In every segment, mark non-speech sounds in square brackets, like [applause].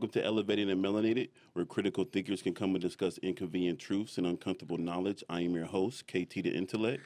Welcome to Elevated and Melanated, where critical thinkers can come and discuss inconvenient truths and uncomfortable knowledge. I am your host, KT the Intellect.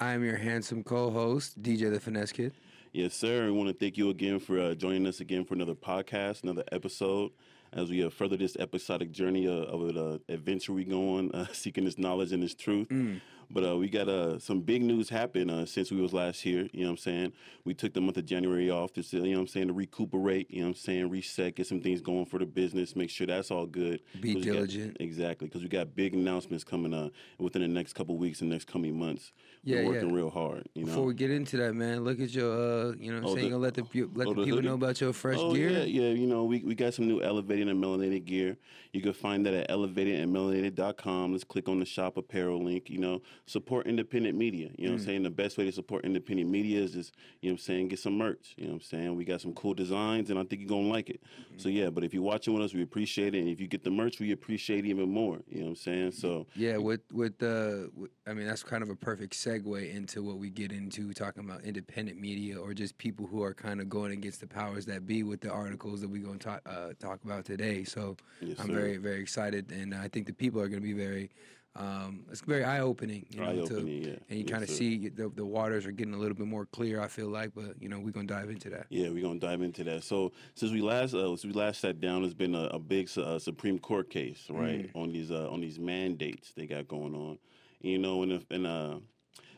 I am your handsome co-host, DJ the Finesse Kid. Yes, sir. I want to thank you again for uh, joining us again for another podcast, another episode, as we uh, further this episodic journey uh, of an adventure we go on, [laughs] uh, seeking this knowledge and this truth. Mm. But uh, we got uh, some big news happen uh, since we was last here. You know what I'm saying? We took the month of January off to, you know what I'm saying, to recuperate. You know what I'm saying? Reset, get some things going for the business, make sure that's all good. Be we got- diligent. exactly, because we got big announcements coming up within the next couple weeks and next coming months. Yeah, We're working yeah. real hard. You know. Before we get into that, man, look at your, uh, you know, what Oh, I'm saying, the- let the let oh, the the people hoodie? know about your fresh oh, gear. Yeah, yeah, you know, we, we got some new elevated and melanated gear. You can find that at elevatedandmelanated.com. Let's click on the shop apparel link. You know, support independent media. You know Mm. what I'm saying? The best way to support independent media is just, you know what I'm saying, get some merch. You know what I'm saying? We got some cool designs and I think you're going to like it. Mm-hmm. So, yeah, but if you're watching with us, we appreciate it. And if you get the merch, we appreciate it even more. You know what I'm saying? So, Yeah, with with the, uh, I mean, that's kind of a perfect segue into what we get into talking about independent media or just people who are kind of going against the powers that be with the articles that we're going to talk uh, talk about today. So Yes, I'm sir. very very excited, and I think the people are going to be very. Um, it's very eye opening, you know, Eye-opening, yeah. and you Yes, kind of see the the waters are getting a little bit more clear. I feel like, but you know, we're gonna dive into that. Yeah, we're gonna dive into that. So since we last uh, since we last sat down, there's been a, a big uh, Supreme Court case, right, on these uh, on these mandates they got going on. You know, and if, and uh,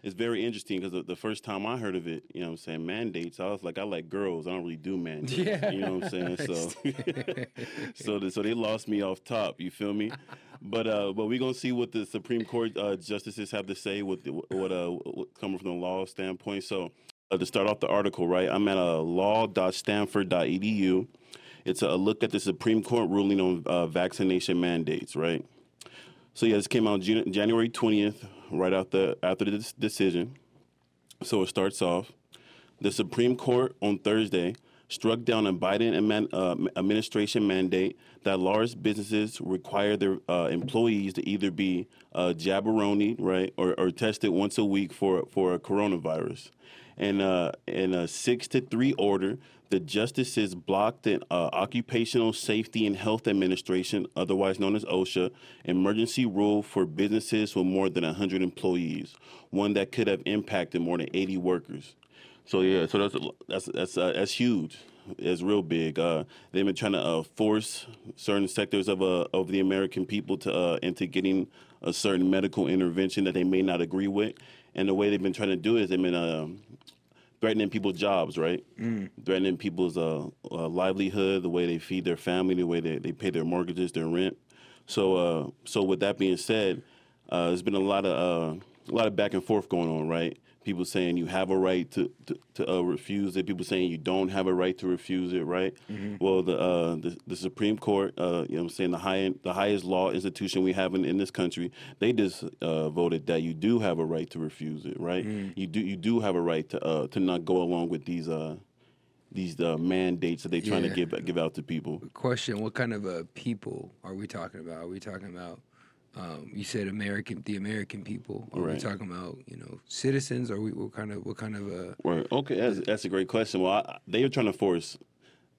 it's very interesting because the, the first time I heard of it, you know, what I'm saying mandates. I was like, I like girls. I don't really do mandates. [laughs] Yeah. you know what I'm saying. So, [laughs] [laughs] so the, so they lost me off top. You feel me? But uh, but we're gonna see what the Supreme Court uh, justices have to say. with the, what uh what, coming from the law standpoint. So uh, to start off the article, right? I'm at uh, law.stanford.edu. It's a look at the Supreme Court ruling on uh, vaccination mandates, right? So yeah, this came out Jan- January 20th, right after after this decision. So it starts off. The Supreme Court on Thursday struck down a Biden uh, administration mandate that large businesses require their uh, employees to either be uh, jabberonied, right, or, or tested once a week for for a coronavirus. And uh, in a six to three order, the justices blocked an uh, Occupational Safety and Health Administration, otherwise known as OSHA, emergency rule for businesses with more than 100 employees, one that could have impacted more than 80 workers. So yeah, so that's that's that's uh, that's huge. It's real big. Uh, they've been trying to uh, force certain sectors of uh, of the American people to uh, into getting a certain medical intervention that they may not agree with, and the way they've been trying to do it is they've been um, threatening people's jobs, right? Threatening people's uh, uh, livelihood, the way they feed their family, the way they, they pay their mortgages, their rent. So, uh, so with that being said, uh, there's been a lot of uh, a lot of back and forth going on, right? People saying you have a right to to, to uh, refuse it. People saying you don't have a right to refuse it, right? Well, the, uh, the the Supreme Court, uh, you know, what I'm saying the high the highest law institution we have in, in this country, they just uh, voted that you do have a right to refuse it, right? You do you do have a right to uh, to not go along with these uh, these uh, mandates that they're trying Yeah. to give give out to people. Question: What kind of uh, people are we talking about? Are we talking about? Um, you said American, the American people. Are we talking about you know citizens? Or we what kind of what kind of uh, Right. Okay, that's, that's a great question. Well, I, they are trying to force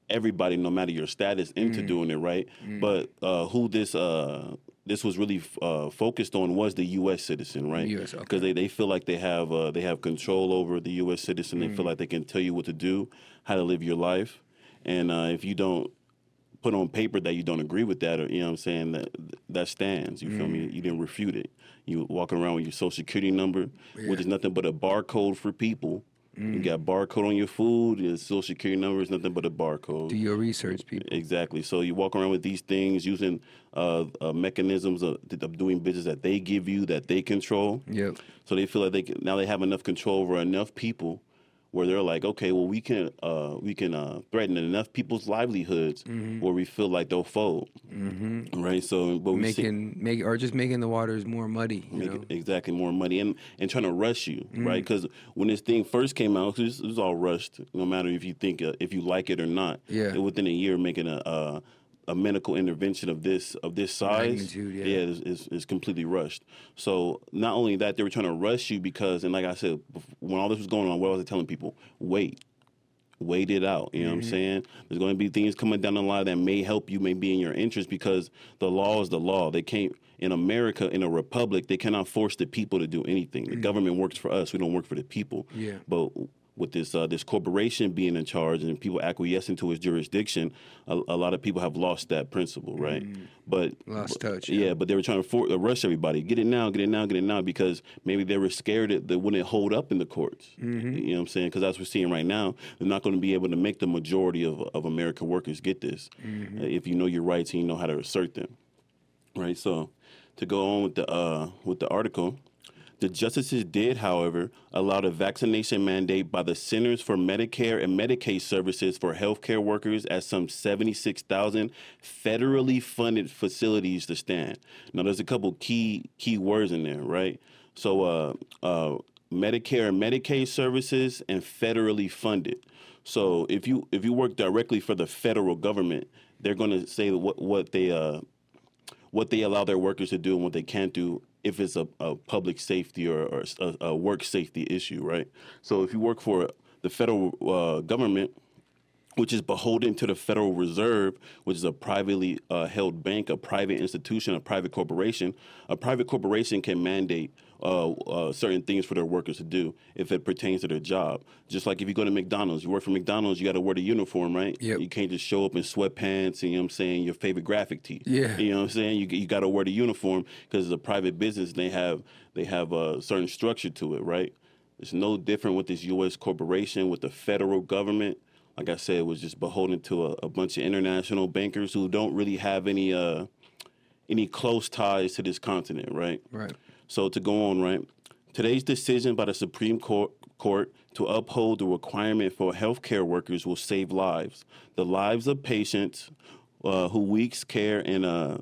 everybody, no matter your status, into doing it, right? But uh, who this uh, this was really uh, focused on was the U.S. citizen, right? US, okay. Because they, they feel like they have uh, they have control over the U.S. citizen. They feel like they can tell you what to do, how to live your life, and uh, if you don't put on paper that you don't agree with that, or you know what I'm saying, that that stands. You feel me? You didn't refute it. You walking around with your social security number, which is nothing but a barcode for people. You got barcode on your food. Your social security number is nothing but a barcode. do your research, people? Exactly. So you walk around with these things using uh, uh, mechanisms of, of doing business that they give you, that they control. Yep. So they feel like they can, now they have enough control over enough people where they're like, okay, well we can uh, we can uh, threaten enough people's livelihoods Mm-hmm. where we feel like they'll fold, mm-hmm. right? So, but we see, Making make or just making the waters more muddy. Know. exactly more money and and trying to rush you, Mm. right? Because when this thing first came out, 'cause it was all rushed. No matter if you think uh, if you like it or not, Yeah. within a year making a. A medical intervention of this of this size, Magnitude, yeah. is, is is completely rushed. So not only that, they were trying to rush you because, and like I said, when all this was going on, what was I telling people? Wait, wait it out. You know what I'm mm-hmm. saying? There's going to be things coming down the line that may help you, may be in your interest because the law is the law. They can't in America, in a republic, they cannot force the people to do anything. The mm. government works for us. We don't work for the people. Yeah. But with this uh, this corporation being in charge and people acquiescing to his jurisdiction, a, a lot of people have lost that principle, right? But Lost touch, Yeah. yeah. but they were trying to for, rush everybody. Get it now, get it now, get it now, because maybe they were scared that they wouldn't hold up in the courts. Mm-hmm. You know what I'm saying? Because as we're seeing right now, they're not going to be able to make the majority of of American workers get this Mm-hmm. uh, if you know your rights and you know how to assert them, right? So, to go on with the uh, with the article. The justices did, however, allow the vaccination mandate by the Centers for Medicare and Medicaid Services for healthcare workers at some 76,000 federally funded facilities to stand. Now, there's a couple key key words in there, right? So, uh, uh, Medicare and Medicaid services and federally funded. So, if you if you work directly for the federal government, they're going to say what what they uh, what they allow their workers to do and what they can't do if it's a, a public safety or, or a, a work safety issue, right? So if you work for the federal uh, government, which is beholden to the Federal Reserve, which is a privately uh, held bank, a private institution, a private corporation. A private corporation can mandate uh, uh, certain things for their workers to do if it pertains to their job. Just like if you go to McDonald's, you work for McDonald's, you got to wear the uniform, right? Yep. You can't just show up in sweatpants and you know what I'm saying your favorite graphic tee. Yeah. You know what I'm saying? You you got to wear the uniform because it's a private business. They have they have a certain structure to it, right? It's no different with this U.S. corporation with the federal government. Like I said, it was just beholden to a, a bunch of international bankers who don't really have any uh, any close ties to this continent, right? Right. So to go on, right? Today's decision by the Supreme Court, Court to uphold the requirement for healthcare workers will save lives. The lives of patients uh, who weeks care in uh, uh,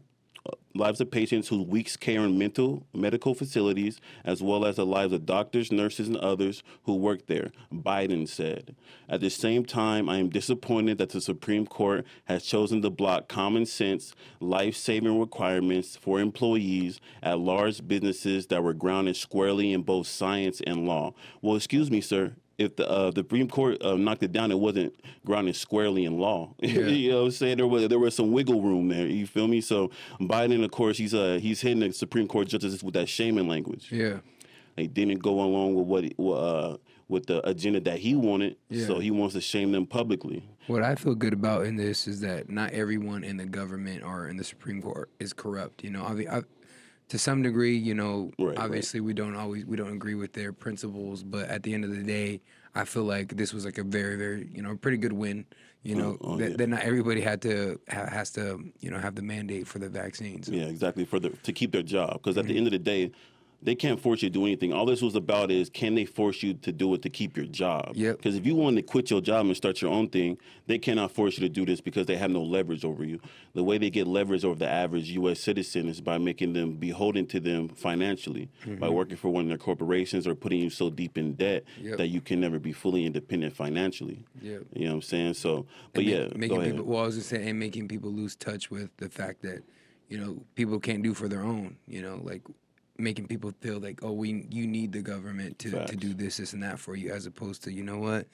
lives of patients whose weeks care in mental medical facilities, as well as the lives of doctors, nurses, and others who work there. Biden said. At the same time, I am disappointed that the Supreme Court has chosen to block common sense, life saving requirements for employees at large businesses that were grounded squarely in both science and law. Well, excuse me, sir. If the uh, the Supreme Court uh, knocked it down, it wasn't grounded squarely in law. [laughs] you know what I'm saying? There was there was some wiggle room there. You feel me? So Biden, of course, he's uh he's hitting the Supreme Court justices with that shaming language. Yeah. They didn't go along with what uh with the agenda that he wanted, Yeah. so he wants to shame them publicly. What I feel good about in this is that not everyone in the government or in the Supreme Court is corrupt. You know, I, I, to some degree, you know, Right, right. obviously we don't always we don't agree with their principles, but at the end of the day, I feel like this was like a very very you know pretty good win. You oh, know, oh, that, yeah. that not everybody had to ha, has to you know have the mandate for the vaccines. Yeah, exactly. For the to keep their job, because at the end of the day, they can't force you to do anything. All this was about is can they force you to do it to keep your job? Yep. Because if you want to quit your job and start your own thing, they cannot force you to do this because they have no leverage over you. The way they get leverage over the average U.S. citizen is by making them beholden to them financially, by mm-hmm. working for one of their corporations or putting you so deep in debt Yep. that you can never be fully independent financially. Yep. You know what I'm saying? So, but ma- yeah, making go ahead. people. Well, I was just saying, and making people lose touch with the fact that you know people can't do for their own. You know, like making people feel like, oh, we you need the government to to do this, this, and that for you, as opposed to you know what.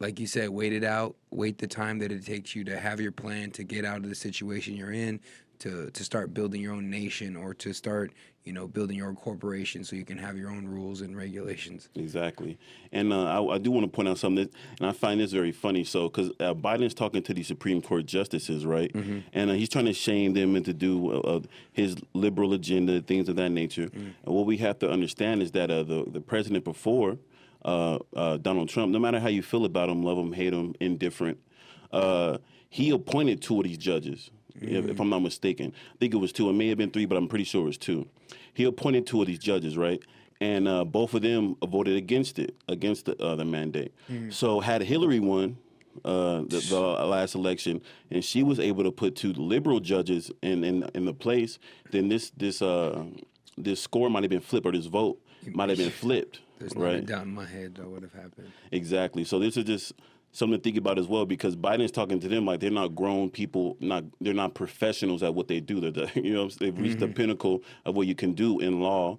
Like you said, wait it out. Wait the time that it takes you to have your plan to get out of the situation you're in, to to start building your own nation, or to start, you know, building your own corporation so you can have your own rules and regulations. Exactly, and uh, I, I do want to point out something, that, and I find this very funny. So, because uh, Biden's talking to the Supreme Court justices, right, and uh, he's trying to shame them into do uh, uh, his liberal agenda, things of that nature. And what we have to understand is that uh, the the president before uh, uh, Donald Trump, no matter how you feel about him, love him, hate him, indifferent, uh, he appointed two of these judges. If, if I'm not mistaken, I think it was two. It may have been three, but I'm pretty sure it was two. He appointed two of these judges, right? And uh, both of them voted against it, against the, uh, the mandate. So had Hillary won uh, the, the last election, and she was able to put two liberal judges in in, in the place, then this this uh, this score might have been flipped, or this vote might have been flipped, There's right? doubt in my head that would have happened. Exactly. So this is just something to think about as well because Biden's talking to them like they're not grown people, not they're not professionals at what they do. They're the, [laughs] you know they've reached the mm-hmm. pinnacle of what you can do in law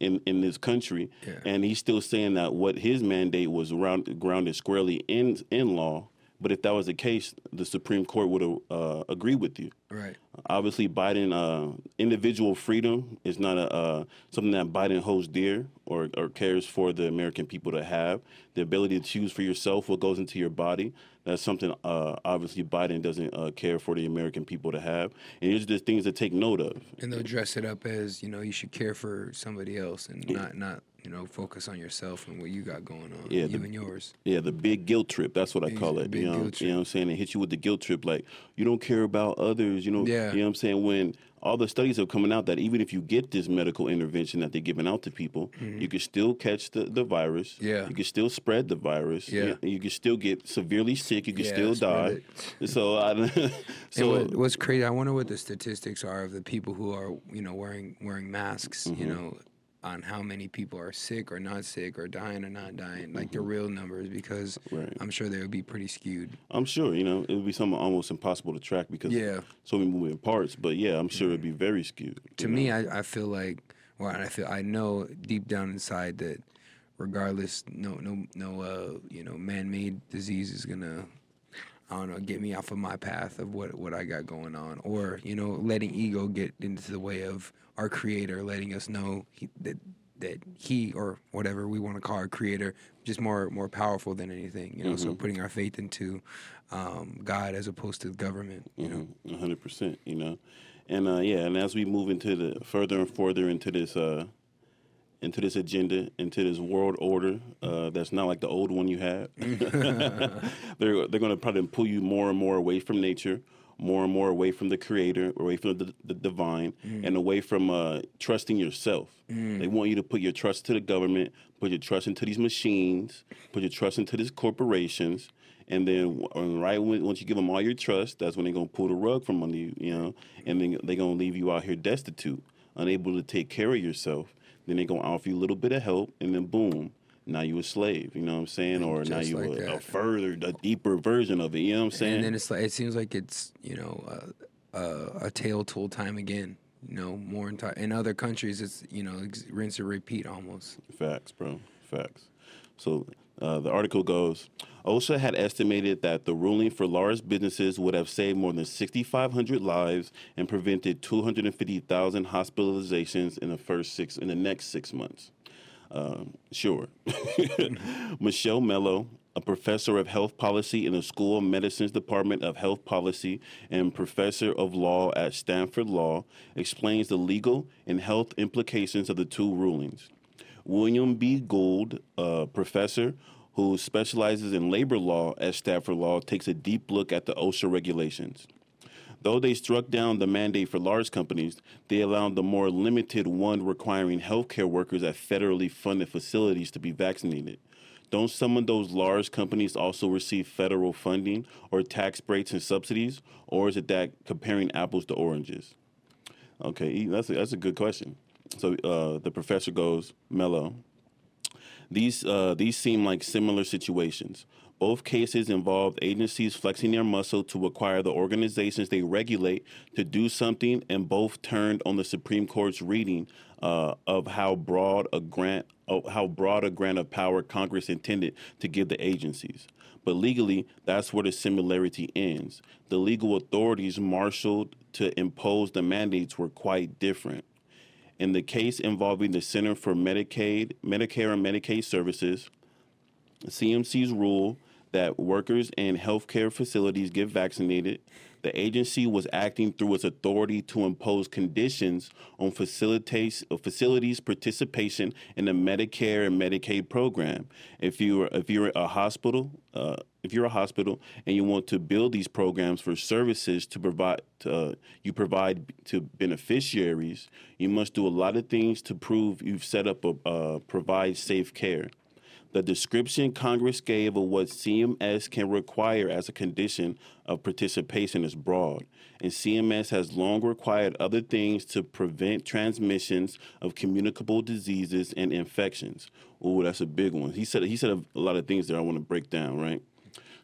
in in this country, Yeah. and he's still saying that what his mandate was round, grounded squarely in in law. But if that was the case, the Supreme Court would have uh, agreed with you. Right. Obviously, Biden uh, individual freedom is not a uh, something that Biden holds dear or, or cares for the American people to have. The ability to choose for yourself what goes into your body. That's something uh, obviously Biden doesn't uh, care for the American people to have. And these are just things to take note of. And they'll dress it up as you know you should care for somebody else and not not you know focus on yourself and what you got going on. Yeah, the- yours. Yeah, the big guilt trip. That's what I call it. You know, you know what I'm saying? They hit you with the guilt trip, like you don't care about others. You know, Yeah. you know what I'm saying? When all the studies are coming out that even if you get this medical intervention that they're giving out to people, you can still catch the, the virus. Mm-hmm. Yeah. you can still spread the virus. Yeah. you, you can still get severely sick. You can Yeah, still die. spread So, I, [laughs] so what, what's crazy? I wonder what the statistics are of the people who are you know wearing wearing masks. Mm-hmm. You know, on how many people are sick or not sick or dying or not dying, like the real numbers, because Mm-hmm. Right. I'm sure they would be pretty skewed. I'm sure you know it would be something almost impossible to track because Yeah. so many moving parts. But yeah, I'm sure it'd be very skewed. to me. I, I feel like, well, I feel I know deep down inside that, regardless, no, no, no, uh, you know, man-made disease is gonna, I don't know, get me off of my path of what what I got going on, or you know, letting ego get into the way of our Creator, letting us know he, that that He or whatever we want to call our Creator, just more more powerful than anything, you know. So putting our faith into um, God as opposed to the government, you know. One hundred percent. You know, and uh, yeah, and as we move into the further and further into this uh, into this agenda, into this world order uh, that's not like the old one you had, [laughs] [laughs] they're they're going to probably pull you more and more away from nature. More and more away from the creator, away from the, the divine, and away from uh, trusting yourself. They want you to put your trust to the government, put your trust into these machines, put your trust into these corporations, and then right when, once you give them all your trust, that's when they're gonna pull the rug from under you, you know, and then they're gonna leave you out here destitute, unable to take care of yourself. Then they're gonna offer you a little bit of help, and then boom, now you a slave. You know what I'm saying? Or now you like a, a further, a deeper version of it. You know what I'm saying? And then it's like it seems like it's you know uh, uh, a tale told time again. You know, more in, in other countries, it's you know rinse and repeat almost. Facts, bro. Facts. So uh, the article goes OSHA had estimated that the ruling for large businesses would have saved more than 6,500 lives and prevented 250,000 hospitalizations in the first six in the next six months. Um, sure. [laughs] Michelle Mello, a professor of health policy in the School of Medicine's Department of Health Policy and professor of law at Stanford Law, explains the legal and health implications of the two rulings. William B. Gould, a professor who specializes in labor law at Stanford Law, takes a deep look at the OSHA regulations. Though they struck down the mandate for large companies, they allowed the more limited one requiring healthcare workers at federally funded facilities to be vaccinated. Don't some of those large companies also receive federal funding or tax breaks and subsidies, or is it that comparing apples to oranges? Okay, that's a, that's a good question. So uh, the professor goes, Mello, these uh, these seem like similar situations. Both cases involved agencies flexing their muscle to require the organizations they regulate to do something, and both turned on the Supreme Court's reading uh, of how broad a grant of how broad a grant of power Congress intended to give the agencies. But legally, that's where the similarity ends. The legal authorities marshaled to impose the mandates were quite different. In the case involving the Center for Medicaid, Medicare and Medicaid Services, CMS's rule that workers in healthcare facilities get vaccinated, the agency was acting through its authority to impose conditions on facilities, participation in the Medicare and Medicaid program. If you're if you're a hospital, uh, if you're a hospital and you want to build these programs for services to provide uh, you provide to beneficiaries, you must do a lot of things to prove you've set up a uh, provide safe care. The description Congress gave of what CMS can require as a condition of participation is broad, and CMS has long required other things to prevent transmissions of communicable diseases and infections. Oh, that's a big one. He said he said a lot of things there I want to break down, right?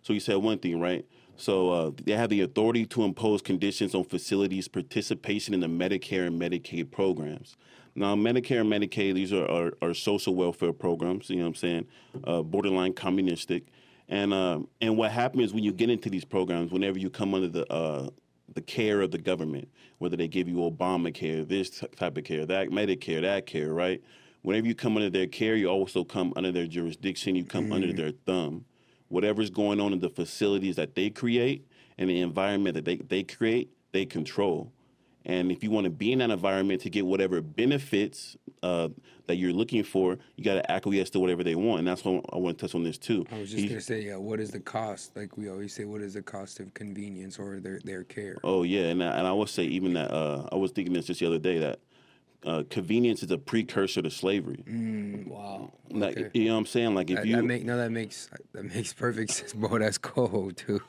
So he said one thing, right? So uh, they have the authority to impose conditions on facilities' participation in the Medicare and Medicaid programs. Now, Medicare and Medicaid, these are, are, are social welfare programs, you know what I'm saying, uh, borderline communistic. And, uh, and what happens when you get into these programs, whenever you come under the, uh, the care of the government, whether they give you Obamacare, this type of care, that Medicare, that care, right? Whenever you come under their care, you also come under their jurisdiction, you come mm. under their thumb. Whatever's going on in the facilities that they create and the environment that they, they create, they control. And if you want to be in that environment to get whatever benefits uh, that you're looking for, you got to acquiesce to whatever they want. And that's what I want to touch on this too. I was just going to say, yeah, what is the cost? Like we always say, what is the cost of convenience or their, their care? Oh, yeah. And I, and I would say even that, uh, I was thinking this just the other day that uh, convenience is a precursor to slavery. Mm, wow. Like okay. you know what I'm saying? Like if that, you that make no that makes that makes perfect [laughs] sense, bro. That's cold [laughs] too.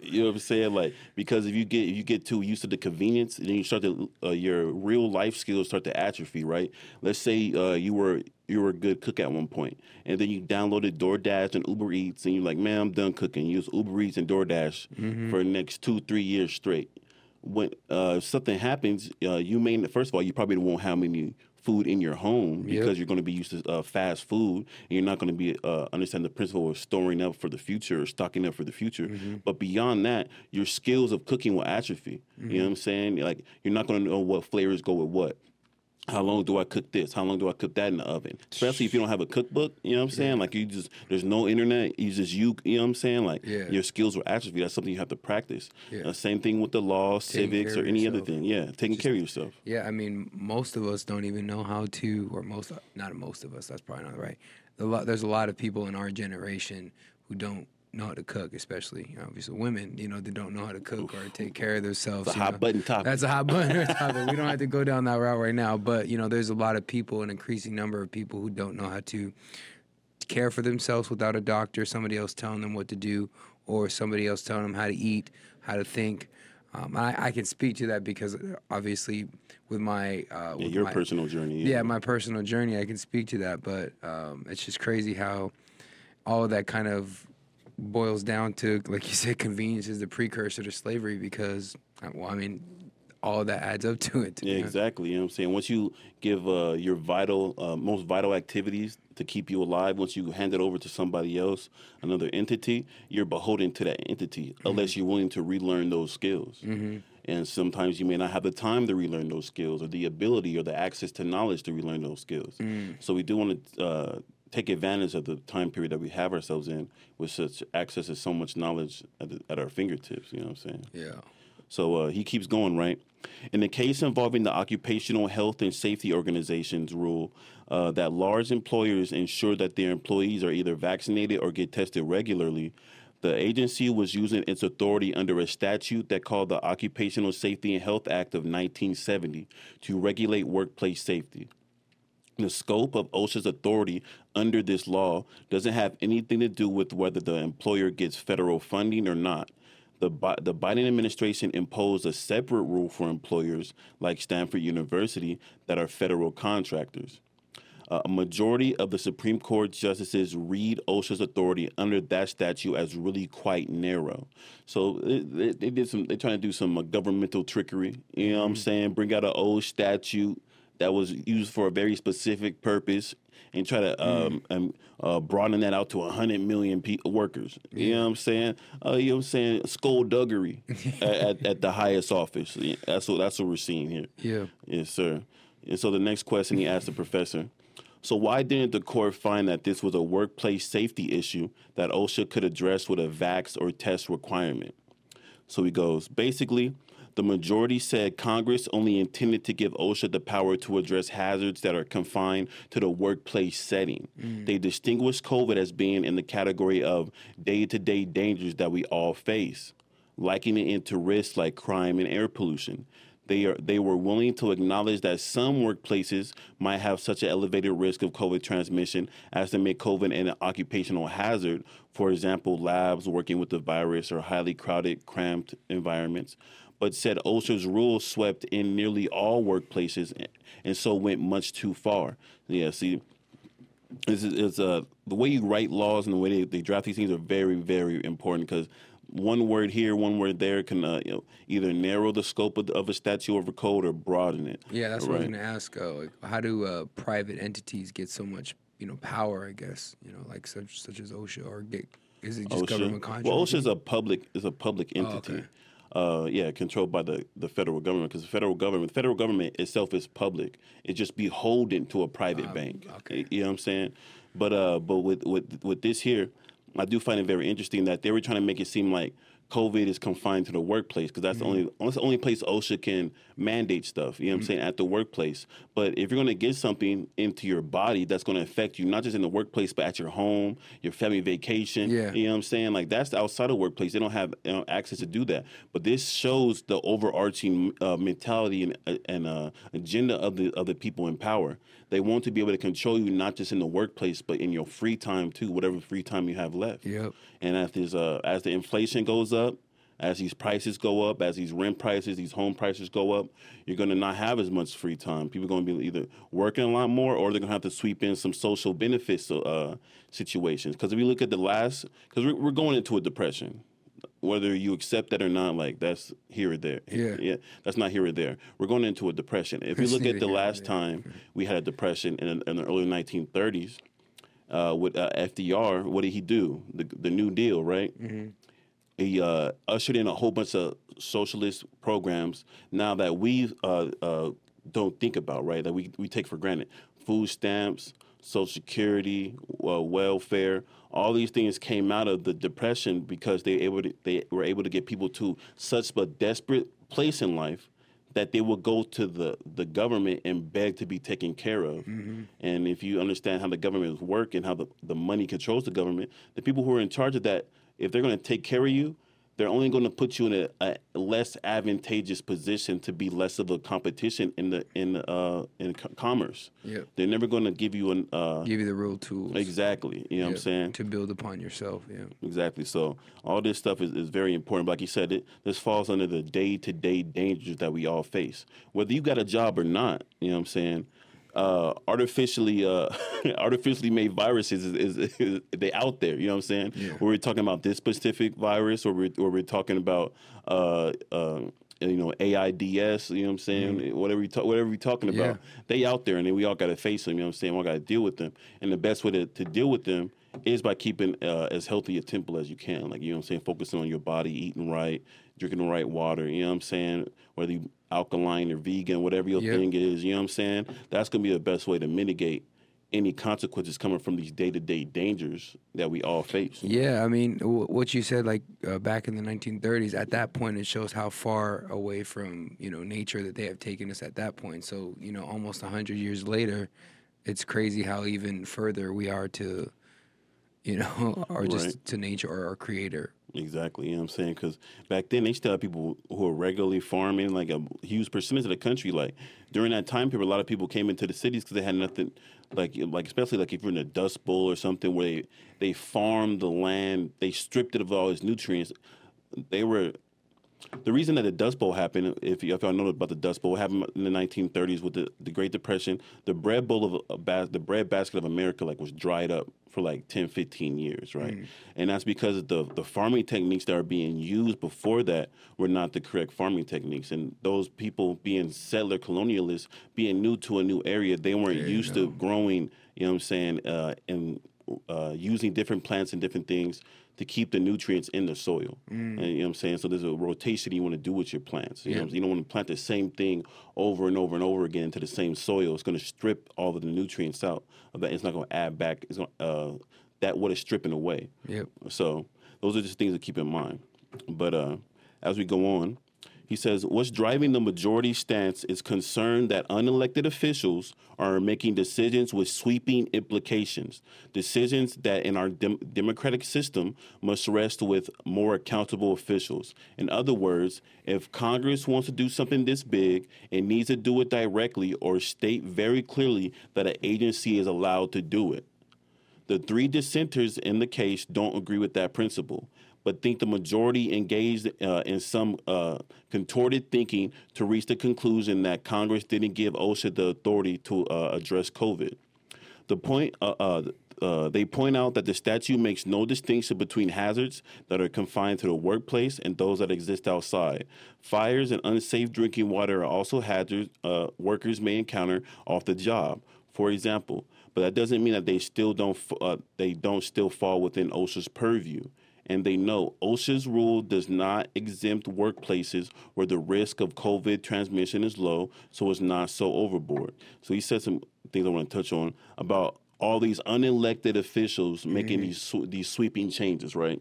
you know what I'm saying? Like because if you get if you get too used to the convenience, then you start to uh, your real life skills start to atrophy, right? Let's say uh, you were you were a good cook at one point, and then you downloaded DoorDash and Uber Eats, and you're like, man, I'm done cooking. Use Uber Eats and DoorDash mm-hmm. for the next two three years straight when uh, something happens, uh, you may first of all you probably won't have any food in your home because yep. you're going to be used to uh, fast food and you're not going to be uh, understand the principle of storing up for the future or stocking up for the future. Mm-hmm. But beyond that, your skills of cooking will atrophy. Mm-hmm. You know mm-hmm. what I'm saying? Like you're not going to know what flavors go with what. How long do I cook this? How long do I cook that in the oven? Especially if you don't have a cookbook, you know what I'm saying? Yeah. Like you just there's no internet, you just you you know what I'm saying? Like yeah. your skills will atrophy. That's something you have to practice. Yeah. Uh, same thing with the law, taking civics, or any yourself. other thing. Yeah, taking just, care of yourself. Yeah, I mean, most of us don't even know how to, or most not most of us. That's probably not right. There's a lot of people in our generation who don't know how to cook, especially obviously women, you know, they don't know how to cook or take care of themselves. That's a hot know. button topic. That's a hot button [laughs] topic. We don't have to go down that route right now, but you know, there's a lot of people, an increasing number of people who don't know how to care for themselves without a doctor, somebody else telling them what to do, or somebody else telling them how to eat, how to think. Um, I, I, can speak to that because obviously with my uh, yeah, with your my, personal journey. Yeah. yeah. my personal journey, I can speak to that. But um, it's just crazy how all of that kind of boils down to, like you said, convenience is the precursor to slavery because, uh, well, I mean, all that adds up to it. To yeah, exactly. You know what I'm saying? Once you give uh, your vital, uh, most vital activities to keep you alive, once you hand it over to somebody else, another entity, you're beholden to that entity mm-hmm. unless you're willing to relearn those skills. Mm-hmm. And sometimes you may not have the time to relearn those skills or the ability or the access to knowledge to relearn those skills. Mm. So we do want to uh, take advantage of the time period that we have ourselves in with such access to so much knowledge at, the, at our fingertips. You know what I'm saying? Yeah. So uh, he keeps going, right? In the case involving the Occupational Health and Safety Organization's rule uh, that large employers ensure that their employees are either vaccinated or get tested regularly, the agency was using its authority under a statute that called the Occupational Safety and Health Act of 1970 to regulate workplace safety. The scope of OSHA's authority under this law doesn't have anything to do with whether the employer gets federal funding or not. The, the Biden administration imposed a separate rule for employers like Stanford University that are federal contractors. Uh, a majority of the Supreme Court justices read OSHA's authority under that statute as really quite narrow. So they, they did some. They're trying to do some uh, governmental trickery. You know what I'm mm-hmm. saying? Bring out an old statute that was used for a very specific purpose and try to um, mm. um, uh, broaden that out to 100 million pe- workers. You know what I'm saying? Uh, you know what I'm saying? Skullduggery [laughs] at, at, at, the highest office. That's what, that's what we're seeing here. Yeah. Yes, sir. And so the next question he asked the professor so, why didn't the court find that this was a workplace safety issue that OSHA could address with a vax or test requirement? So he goes, basically, the majority said Congress only intended to give OSHA the power to address hazards that are confined to the workplace setting. Mm. They distinguished COVID as being in the category of day to day dangers that we all face, likening it to risks like crime and air pollution. They, are, they were willing to acknowledge that some workplaces might have such an elevated risk of COVID transmission as to make COVID an occupational hazard. For example, labs working with the virus or highly crowded, cramped environments but said OSHA's rules swept in nearly all workplaces and so went much too far. Yeah, see, is is uh the way you write laws and the way they, they draft these things are very very important because one word here, one word there can uh, you know, either narrow the scope of, the, of a statute or a code or broaden it. Yeah, that's what I was going to ask. Uh, how do uh, private entities get so much, you know, power? I guess you know, like such such as OSHA, or get is it just OSHA. government contract? Well, OSHA is a public is a public entity. Oh, okay. Uh, yeah, controlled by the, the federal government because the federal government, the federal government itself is public. It's just beholden to a private Ah, bank. okay. You know what I'm saying? But uh, but with, with with this here, I do find it very interesting that they were trying to make it seem like COVID is confined to the workplace because that's the only that's the only place OSHA can mandate stuff. You know what I'm saying at the workplace. But if you're going to get something into your body that's going to affect you not just in the workplace but at your home, your family vacation. Yeah. You know what I'm saying? Like that's outside of workplace. They don't have you know, access to do that. But this shows the overarching uh, mentality and, uh, and uh, agenda of the of the people in power. They want to be able to control you not just in the workplace but in your free time too, whatever free time you have left. Yep. And as this, uh, as the inflation goes up, as these prices go up, as these rent prices, these home prices go up, you're going to not have as much free time. People are going to be either working a lot more, or they're going to have to sweep in some social benefits uh, situations. Because if you look at the last, because we're, we're going into a depression, whether you accept that or not, like that's here or there. Yeah. yeah, that's not here or there. We're going into a depression. If you look at the last time we had a depression in, in the early 1930s uh, with uh, FDR, what did he do? The the New Deal, right? He uh, ushered in a whole bunch of socialist programs now that we uh, uh, don't think about, right? That we we take for granted. Food stamps, Social Security, uh, welfare, all these things came out of the depression because they able to, they were able to get people to such a desperate place in life that they will go to the, the government and beg to be taken care of. And if you understand how the government work and how the, the money controls the government, the people who are in charge of that, if they're going to take care of you, they're only going to put you in a, a less advantageous position to be less of a competition in the in uh, in co- commerce. Yep. They're never going to give you an uh, Give you the real tools. exactly. You know what I'm saying? To build upon yourself. Yeah. Exactly. So all this stuff is, is very important. Like you said, it this falls under the day to day dangers that we all face. Whether you got a job or not, you know what I'm saying? Uh, artificially uh, [laughs] artificially made viruses is, is, is they out there, you know what I'm saying? Yeah. Where we're talking about this specific virus or we're, or we're talking about uh, uh, you know AIDS, you know what I'm saying? Whatever we talk, whatever we talking Mm-hmm. Yeah. about, they out there and then we all got to face them. You know what I'm saying? We all got to deal with them, and the best way to, to deal with them is by keeping uh, as healthy a temple as you can. Like you know what I'm saying, focusing on your body, eating right, drinking the right water. You know what I'm saying? Whether you alkaline or vegan, whatever your Yep. thing is, you know what I'm saying? That's gonna be the best way to mitigate any consequences coming from these day to day dangers that we all face. Yeah, I mean, w- what you said, like uh, back in the 1930s, at that point, it shows how far away from you know nature that they have taken us at that point. So you know, almost hundred years later, it's crazy how even further we are to, you know, [laughs] or just Right. to nature or our creator. Exactly, you know what I'm saying? Because back then they still had people who were regularly farming, like a huge percentage of the country. Like during that time period, a lot of people came into the cities because they had nothing, like like especially like if you're in a dust bowl or something where they they farmed the land, they stripped it of all its nutrients. They were the reason that the Dust Bowl happened, if, y- if y'all know about the Dust Bowl, happened in the 1930s with the, the Great Depression. The bread bowl of a bas- the bread basket of America like was dried up for like 10, 15 years, right? And that's because the the farming techniques that are being used before that were not the correct farming techniques. And those people being settler colonialists, being new to a new area, they weren't There used to growing, you know what I'm saying, uh, and uh, using different plants and different things to keep the nutrients in the soil. And, you know what I'm saying? So there's a rotation you want to do with your plants. You, know I'm saying? you don't want to plant the same thing over and over and over again into the same soil. It's going to strip all of the nutrients out. Of that. It's not going to add back. It's going uh, that what is stripping away. Yep. So those are just things to keep in mind. But uh, as we go on, he says, What's driving the majority stance is concern that unelected officials are making decisions with sweeping implications, decisions that in our dem- democratic system must rest with more accountable officials. In other words, if Congress wants to do something this big, it needs to do it directly or state very clearly that an agency is allowed to do it. The three dissenters in the case don't agree with that principle, but think the majority engaged uh, in some uh, contorted thinking to reach the conclusion that Congress didn't give OSHA the authority to uh, address COVID. The point, uh, uh, uh, they point out that the statute makes no distinction between hazards that are confined to the workplace and those that exist outside. Fires and unsafe drinking water are also hazards workers may encounter off the job. For example, but that doesn't mean that they still don't uh, they don't still fall within OSHA's purview. And they know OSHA's rule does not exempt workplaces where the risk of COVID transmission is low, so it's not so overboard. So he said some things I want to touch on about all these unelected officials making mm-hmm. these sw- these sweeping changes, right?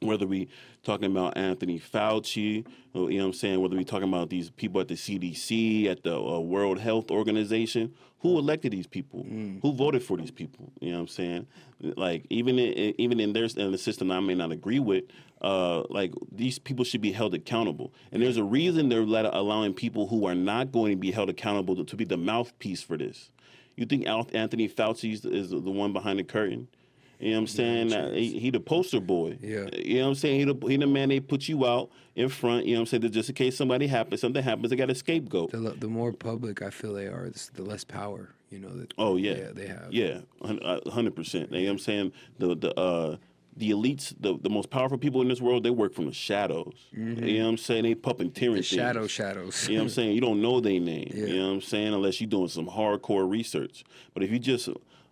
Whether we talking about Anthony Fauci, you know what I'm saying, whether we talking about these people at the CDC, at the uh, World Health Organization, who elected these people? Who voted for these people? You know what I'm saying? Like even in, even in their in the system I may not agree with, uh, like these people should be held accountable. And there's a reason they're let, allowing people who are not going to be held accountable to, to be the mouthpiece for this. You think Anthony Fauci is, is the one behind the curtain? You know what I'm saying? Uh, he, he the poster boy. Yeah. You know what I'm saying? He the, he the man they put you out in front. You know what I'm saying? That just in case somebody happens, something happens, they got a scapegoat. The, the more public I feel they are, the less power. You know. That, Oh yeah, yeah, they have. Yeah, hundred percent. You know what I'm saying? The the uh the elites, the, the most powerful people in this world, they work from the shadows. You know what I'm saying? They puppeteering The things. shadow shadows. You know what I'm saying? You don't know their name. [laughs] Yeah. You know what I'm saying? Unless you're doing some hardcore research. But if you just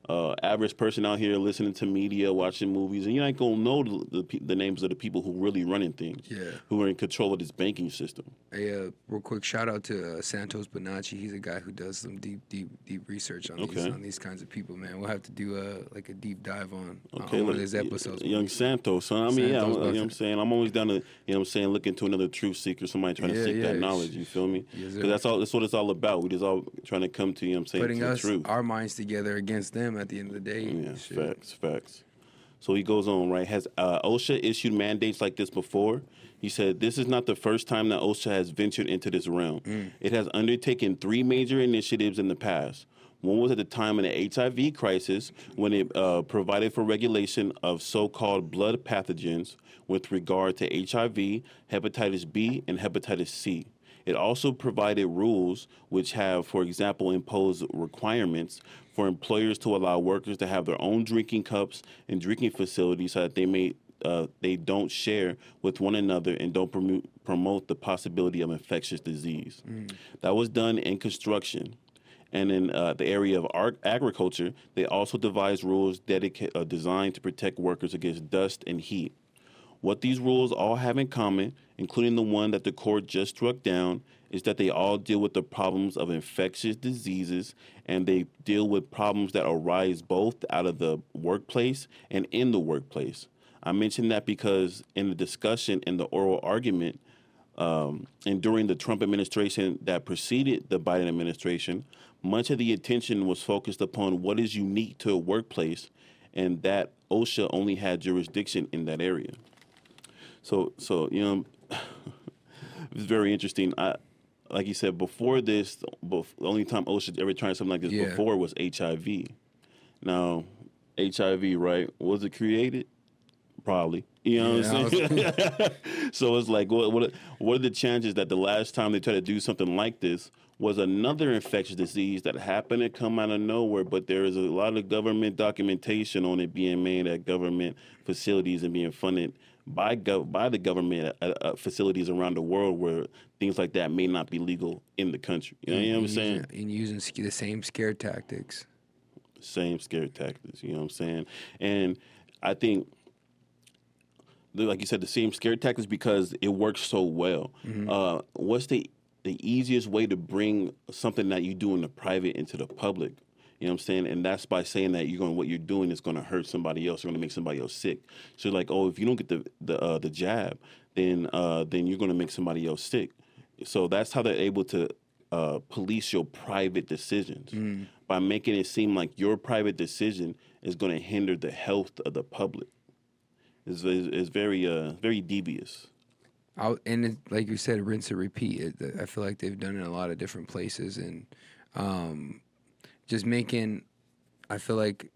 uh, average person out here listening to media, watching movies, and you ain't gonna know the, the, the names of the people who really running things, Yeah. who are in control of this banking system. A uh, real quick shout out to uh, Santos Bonacci. He's a guy who does some deep, deep, deep research on these on these kinds of people. Man, we'll have to do uh, like a deep dive on, Okay, one of his episodes. Young Santos, son. I mean, yeah, I'm- you know what I'm saying. I'm always down to, you know what I'm saying, look into another truth seeker, somebody trying to seek yeah, that knowledge. You feel me? Yes, Because sir. that's all. That's what it's all about. We just all trying to come to you. know what I'm saying Putting to the us truth. our minds together against them at the end of the day. Yeah, Shit. facts, facts. So he goes on, right? Has uh, OSHA issued mandates like this before? He said, This is not the first time that OSHA has ventured into this realm. It has undertaken three major initiatives in the past. One was at the time of the HIV crisis when it uh, provided for regulation of so called blood pathogens with regard to HIV, hepatitis B, and hepatitis C. It also provided rules which have, for example, imposed requirements for employers to allow workers to have their own drinking cups and drinking facilities so that they may uh, they don't share with one another and don't promote, promote the possibility of infectious disease. That was done in construction. And in uh, the area of art, agriculture, they also devised rules dedica- uh, designed to protect workers against dust and heat. What these rules all have in common, including the one that the court just struck down, is that they all deal with the problems of infectious diseases and they deal with problems that arise both out of the workplace and in the workplace. I mention that because in the discussion in the oral argument um, and during the Trump administration that preceded the Biden administration, much of the attention was focused upon what is unique to a workplace and that OSHA only had jurisdiction in that area. So, so you know, [laughs] it's very interesting. I, like you said before this, the only time OSHA ever tried something like this Yeah. before was HIV. Now, HIV, right? Was it created? Probably. You know Yeah, what I'm saying? [laughs] so it's like, what, what, what are the chances that the last time they tried to do something like this was another infectious disease that happened to come out of nowhere, but there is a lot of government documentation on it being made at government facilities and being funded by gov- by the government at, at facilities around the world where things like that may not be legal in the country. You know, you know what I'm saying? And using the same scare tactics. same scare tactics. You know what I'm saying? And I think, like you said, the same scare tactics because it works so well. Mm-hmm. Uh, what's the the easiest way to bring something that you do in the private into the public? You know what I'm saying? And that's by saying that you're going what you're doing is going to hurt somebody else. You're going to make somebody else sick. So like, oh, if you don't get the the uh, the jab, then uh, then you're going to make somebody else sick. So that's how they're able to uh, police your private decisions by making it seem like your private decision is going to hinder the health of the public. It's, it's, it's very uh, very devious. I, and it, like you said, rinse and repeat. It, I feel like they've done it in a lot of different places, and um, just making. I feel like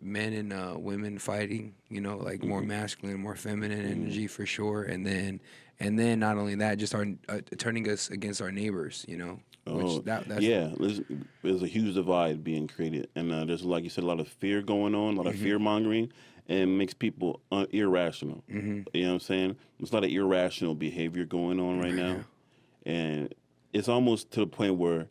men and uh, women fighting. You know, like more masculine, more feminine energy for sure, and then and then not only that, just our uh, turning us against our neighbors. You know, Which Oh, that, that's, yeah, there's, there's a huge divide being created, and uh, there's like you said, a lot of fear going on, a lot of Mm-hmm. fear mongering, and makes people uh, irrational. hmm You know what I'm saying? There's a lot of irrational behavior going on right now, and it's almost to the point where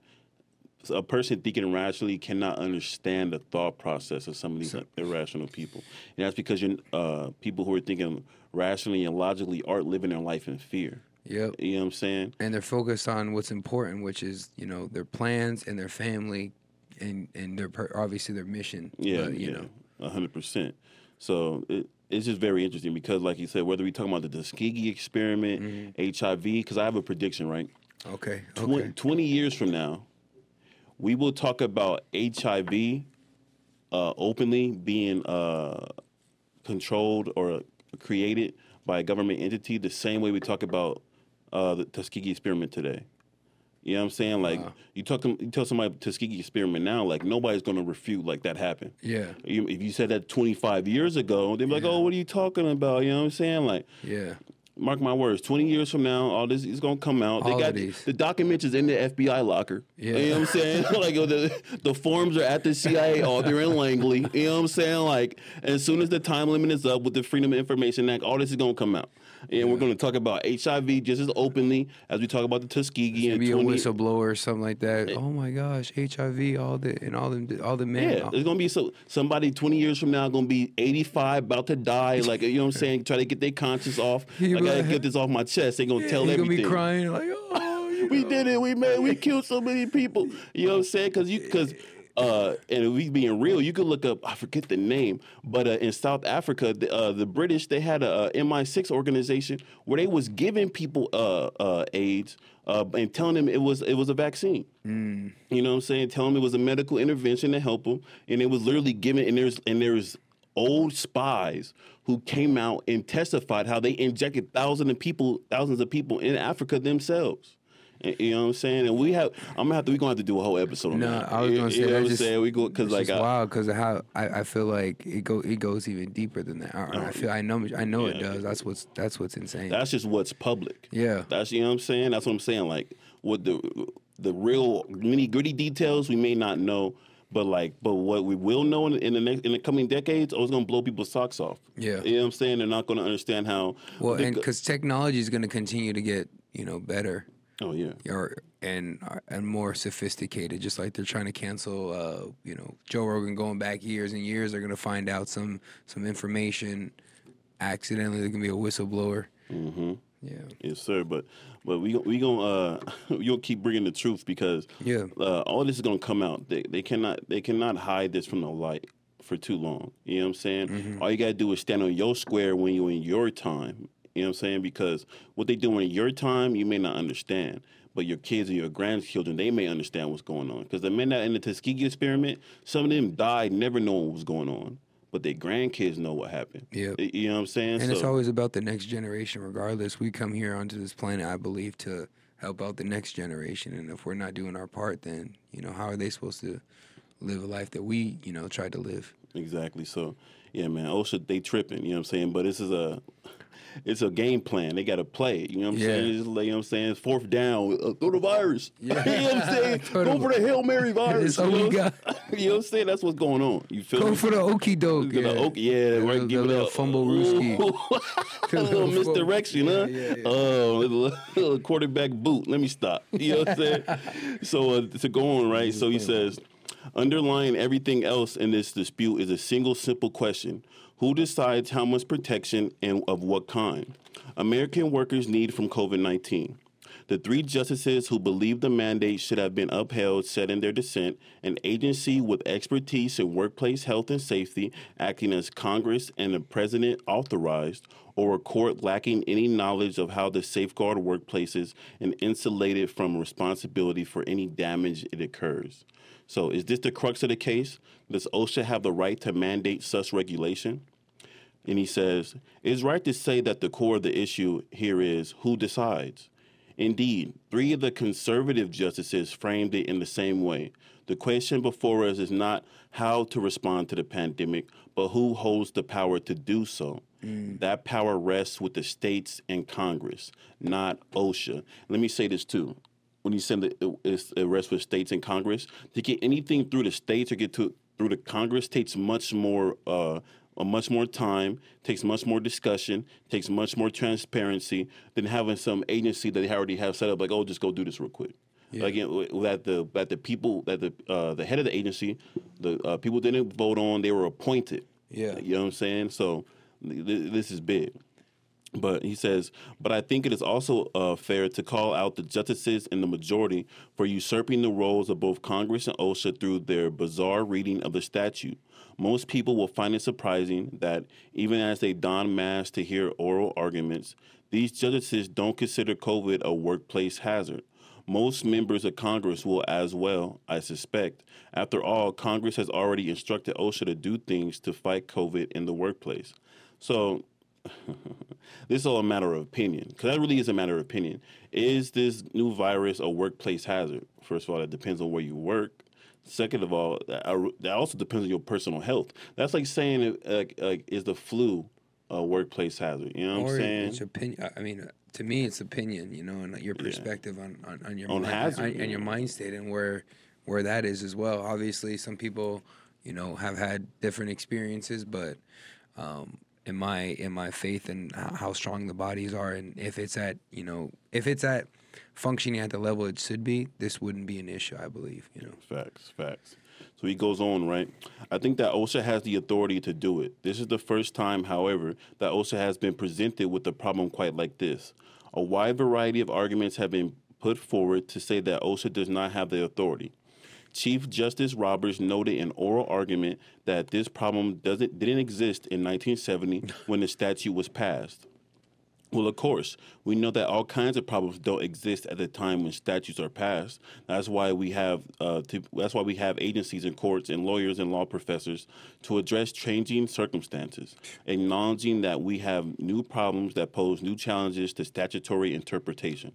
a person thinking rationally cannot understand the thought process of some of these So- irrational people, and that's because you're, uh, people who are thinking rationally and logically aren't living their life in fear. Yep. You know what I'm saying? And they're focused on what's important, which is you know their plans and their family, and and their per- obviously their mission. Yeah, but, you yeah, know. a hundred percent. So it, it's just very interesting because, like you said, whether we talking about the Tuskegee experiment, Mm-hmm. HIV, because I have a prediction, right? Okay. Okay. 20 years from now, we will talk about HIV uh, openly being uh, controlled or created by a government entity the same way we talk about uh, the Tuskegee experiment today. You know what I'm saying? Like Wow. you talk, you tell somebody Tuskegee experiment now, like nobody's to refute like that happened. Yeah. You, if you said that 25 years ago, they'd be like, "Oh, what are you talking about?" You know what I'm saying? Like, Yeah. Mark my words, 20 years from now, all this is gonna come out. They All got of these. the documents is in the FBI locker. Yeah. You know what I'm saying? [laughs] like the the forms are at the CIA. They're in Langley. You know what I'm saying? Like as soon as the time limit is up with the Freedom of Information Act, all this is gonna come out. And we're gonna talk about HIV just as openly as we talk about the Tuskegee and Be a whistleblower or something like that. Oh my gosh, HIV, all the and all the all the men. Yeah, there's gonna be so somebody 20 years from now gonna be 85, about to die. [laughs] Like you know what I'm saying? Try to get their conscience off. [laughs] I gotta like- get this off my chest. They're gonna tell He's gonna everything. be crying like, oh, [laughs] we know." did it. We made. We killed so many people. You know what I'm saying? Because you because. Uh, and if we being real, you could look up. I forget the name, but uh, in South Africa, the, uh, the British they had a, a MI6 organization where they was giving people uh, uh, AIDS uh, and telling them it was it was a vaccine. Mm. You know what I'm saying? Telling them it was a medical intervention to help them, and it was literally given. And there's and there's old spies who came out and testified how they injected thousands of people, thousands of people in Africa themselves. You know what I'm saying? And we have, I'm gonna have to, we gonna have to do a whole episode on No, that. I was gonna you, say, you know what I'm just- saying? We go because like just I, wild because how I, I feel like it go it goes even deeper than that. I, I feel I know I know it does. That's what's that's what's insane. that's just what's public. yeah. That's you know what I'm saying. That's what I'm saying. Like what the the real nitty gritty details we may not know, but like but what we will know in, in the next in the coming decades, oh, it's gonna blow people's socks off. Yeah. you know what I'm saying. They're not gonna understand how. Well, and because technology is going to continue to get you know better oh yeah, or and uh, and more sophisticated. Just like they're trying to cancel, uh, you know, Joe Rogan going back years and years. They're going to find out some some information accidentally. They're going to be a whistleblower. hmm Yeah. yes sir. But but we we gonna uh [laughs] we gonna keep bringing the truth because Yeah. uh, all this is gonna come out. They they cannot they cannot hide this from the light for too long. You know what I'm saying? Mm-hmm. All you gotta do is stand on your square when you're in your time. You know what I'm saying? Because what they doing in your time, you may not understand. But your kids or your grandchildren, they may understand what's going on. Because the men that in the Tuskegee experiment, some of them died never knowing what was going on. But their grandkids know what happened. Yeah. You know what I'm saying? And it's always about the next generation, regardless. We come here onto this planet, I believe, to help out the next generation. And if we're not doing our part, then you know how are they supposed to live a life that we, you know, tried to live? Exactly. So, yeah, man, OSHA they tripping. You know what I'm saying? But this is a, it's a game plan. They got to play. it, You know what I'm Yeah. saying? It's like, you know what I'm saying? It's fourth down. Uh, throw the virus. [laughs] Yeah. [laughs] you know what I'm saying? [laughs] Go for the hail mary virus. You, know? you know what I'm saying? That's what's going on. You feel Go me? for the okey doke. The Yeah. oak- yeah, The right. little- Give the it little a fumble rooski. a little misdirection, huh? Yeah. Oh, little, little quarterback boot. Let me stop. You know what I'm saying? so uh, to go on, right? So he says, underlying everything else in this dispute is a single simple question: Who decides how much protection and of what kind? American workers need from COVID 19. The three justices who believe the mandate should have been upheld said in their dissent an agency with expertise in workplace health and safety, acting as Congress and the President authorized, or a court lacking any knowledge of how to safeguard workplaces and insulated from responsibility for any damage it occurs. So, is this the crux of the case? Does OSHA have the right to mandate such regulation? And he says, It is right to say that the core of the issue here is who decides. Indeed, three of the conservative justices framed it in the same way. The question before us is not how to respond to the pandemic, but who holds the power to do so. That power rests with the states and Congress, not OSHA. Let me say this too. when you send it, it, it rests with states and Congress. To get anything through the states or get to through the Congress takes much more. Uh, much more time, takes much more discussion, takes much more transparency than having some agency that they already have set up. Like, oh, just go do this real quick. Yeah. Like that the that the people that the uh, the head of the agency, the uh, people didn't vote on, they were appointed. Yeah, you know what I'm saying. So th- this is big. But he says, but I think it is also uh, fair to call out the justices in the majority for usurping the roles of both Congress and OSHA through their bizarre reading of the statute. Most people will find it surprising that even as they don masks to hear oral arguments, these justices don't consider COVID a workplace hazard. Most members of Congress will as well, I suspect. After all, Congress has already instructed OSHA to do things to fight COVID in the workplace. So, [laughs] this is all a matter of opinion, because that really is a matter of opinion. Is this new virus a workplace hazard? First of all, it depends on where you work. Second of all, that also depends on your personal health. That's like saying, uh, uh, is the flu a workplace hazard? You know what or I'm saying? It's opinion. I mean, to me, it's opinion. You know, and your perspective yeah. on, on, on your on mind, hazard, on, and your mind state and where where that is as well. Obviously, some people, you know, have had different experiences, but um, in my in my faith and how strong the bodies are, and if it's at you know if it's at functioning at the level it should be, this wouldn't be an issue. I believe. You know. Facts. Facts. So he goes on, right? I think that OSHA has the authority to do it. This is the first time, however, that OSHA has been presented with a problem quite like this. A wide variety of arguments have been put forward to say that OSHA does not have the authority. Chief Justice Roberts noted in oral argument that this problem doesn't didn't exist in 1970 [laughs] when the statute was passed. Well, of course, we know that all kinds of problems don't exist at the time when statutes are passed. That's why we have uh, to, that's why we have agencies and courts and lawyers and law professors to address changing circumstances, acknowledging that we have new problems that pose new challenges to statutory interpretation.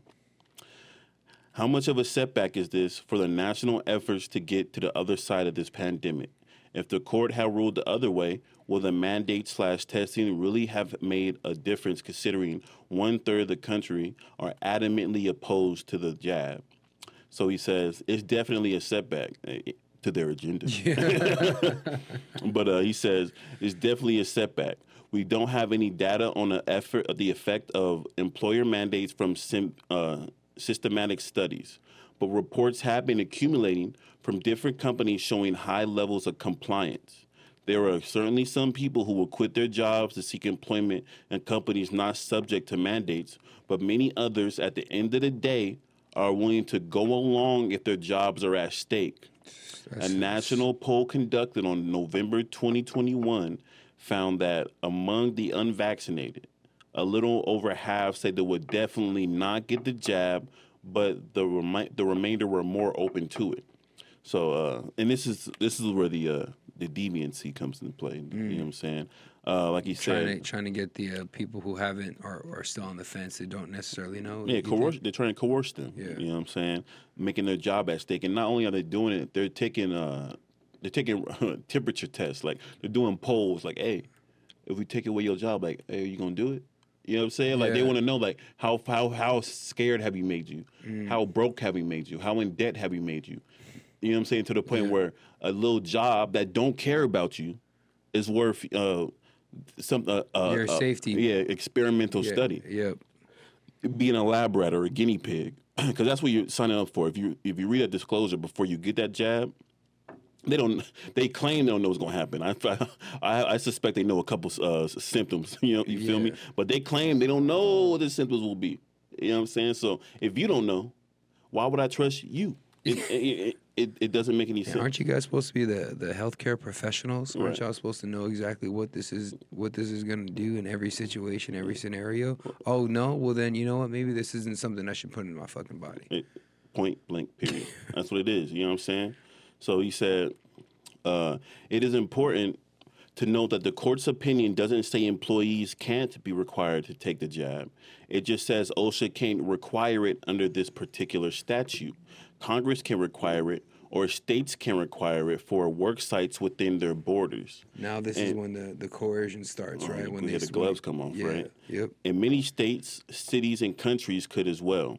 How much of a setback is this for the national efforts to get to the other side of this pandemic? If the court had ruled the other way, will the mandate slash testing really have made a difference considering one third of the country are adamantly opposed to the jab? So he says it's definitely a setback eh, to their agenda. [laughs] Yeah. [laughs] but uh, he says it's definitely a setback. We don't have any data on the effort, the effect of employer mandates from sim, uh, systematic studies, but reports have been accumulating from different companies showing high levels of compliance. There are certainly some people who will quit their jobs to seek employment in companies not subject to mandates, but many others at the end of the day are willing to go along if their jobs are at stake. That's a national poll conducted on November 2021 found that among the unvaccinated, a little over half said they would definitely not get the jab, but the remi- the remainder were more open to it. So, uh, and this is this is where the uh, the deviancy comes into play. Mm. You know what I'm saying? Uh, like you trying said, to, trying to get the uh, people who haven't or are still on the fence that don't necessarily know. Yeah, coerce. They're trying to coerce them. Yeah. you know what I'm saying? Making their job at stake, and not only are they doing it, they're taking uh, they're taking [laughs] temperature tests. Like they're doing polls. Like, hey, if we take away your job, like, hey, are you gonna do it? You know what I'm saying? Like yeah. they want to know like how how how scared have you made you? Mm. How broke have you made you? How in debt have you made you? You know what I'm saying? To the point yeah. where a little job that don't care about you is worth uh, some uh, uh, your uh, safety. Yeah, experimental yeah. study. Yep. Being a lab rat or a guinea pig, [clears throat] because that's what you're signing up for. If you if you read that disclosure before you get that jab, they don't. They claim they don't know what's going to happen. I, [laughs] I, I suspect they know a couple uh, symptoms. [laughs] You know, you yeah. feel me? But they claim they don't know what the symptoms will be. You know what I'm saying? So if you don't know, why would I trust you? [laughs] It, it, it, it, doesn't make any sense. Aren't you guys supposed to be the, the healthcare professionals? Aren't right. y'all supposed to know exactly what this is what this is going to do in every situation, every scenario? Oh no, well then you know what? Maybe this isn't something I should put in my fucking body. point blank. Period. That's what it is. You know what I'm saying? So he said, uh, it is important to note that the court's opinion doesn't say employees can't be required to take the jab. It just says OSHA can't require it under this particular statute. Congress can require it, or states can require it for work sites within their borders. Now this and, is when the, the coercion starts, right? When they, the gloves come off, yeah, right? Yep. In many states, cities, and countries could as well.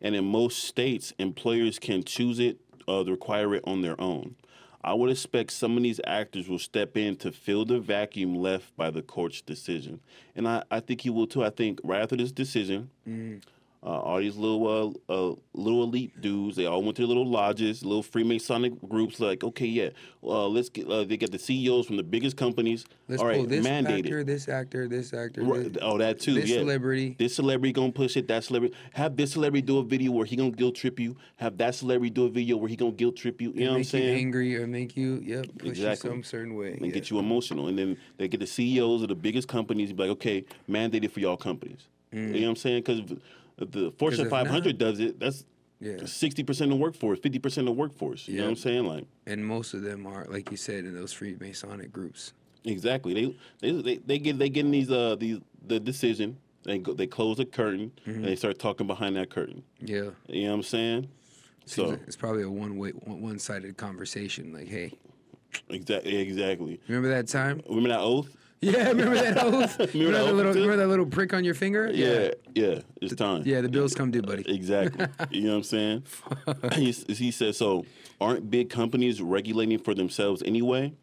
and in most states, employers can choose it, uh, require it on their own. I would expect some of these actors will step in to fill the vacuum left by the court's decision. And I, I think he will too. I think right after this decision, Mm. Uh, all these little uh, uh, little elite dudes, they all went to their little lodges, little Freemasonic groups. Like, okay, yeah, uh, let's get. Uh, they get the CEOs from the biggest companies. Let's all right, pull this mandate actor, this actor, this actor, Right, this, Oh, that too. this yeah. celebrity. This celebrity gonna push it. That celebrity have this celebrity do a video where he gonna guilt trip you. Have that celebrity do a video where he gonna guilt trip you. You know what I'm make you saying? angry or make you yep push Exactly. you some certain way. and yeah. get you emotional. And then they get the CEOs of the biggest companies. Be like, okay, mandated for y'all companies. You know what I'm saying? Because the Fortune if 500 does it. That's yeah. sixty percent of the workforce, fifty percent of the workforce. You know what I'm saying? Like And most of them are, like you said, in those Freemasonic groups. exactly. They they they, they get they get in these uh these the decision. They go they close the curtain and they start talking behind that curtain. Yeah. You know what I'm saying? So So it's probably a one way, one sided conversation. Like, hey, exactly exactly. remember that time? Remember that oath? Yeah, [laughs] remember that oath? remember, that that little, remember that little prick on your finger? Yeah, yeah. It's time. Yeah, the bills come due, buddy. [laughs] Exactly. you know what I'm saying? [laughs] he, he said, so aren't big companies regulating for themselves anyway?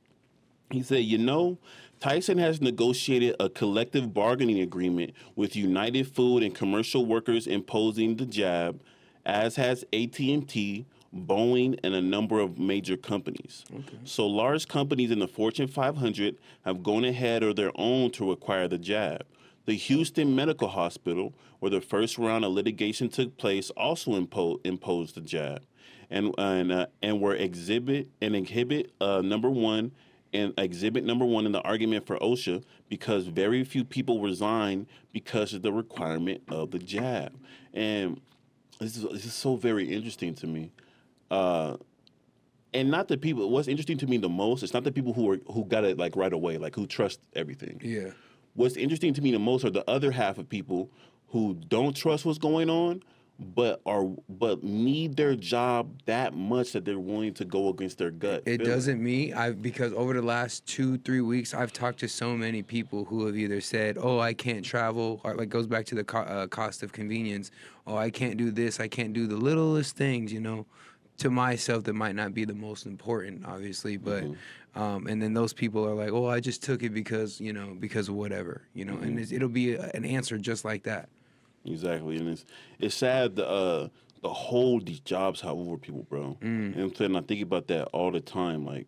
He said, you know, Tyson has negotiated a collective bargaining agreement with United Food and commercial workers imposing the jab, as has AT&T, Boeing, and a number of major companies. So large companies in the Fortune 500 have gone ahead of their own to require the jab. The Houston Methodist Hospital, where the first round of litigation took place, also impo- imposed the jab, and and uh, and were exhibit and exhibit uh, number one and exhibit number one in the argument for OSHA because very few people resign because of the requirement of the jab, and this is this is so very interesting to me. Uh, and not the people. What's interesting to me the most, it's not the people who are who got it like right away, like who trust everything Yeah. what's interesting to me the most are the other half of people who don't trust what's going on but are but need their job that much that they're willing to go against their gut It feeling. doesn't me. I because over the last two three weeks, I've talked to so many people who have either said, "Oh, I can't travel," or like goes back to the co- uh, cost of convenience. Oh, I can't do this. I can't do the littlest things. You know, to myself that might not be the most important, obviously, but. Um, and then those people are like, "Oh, I just took it because you know because of whatever, you know," and it's, it'll be a, an answer just like that. exactly and it's it's sad the uh the hold these jobs have over people bro Mm. know i'm saying i think about that all the time like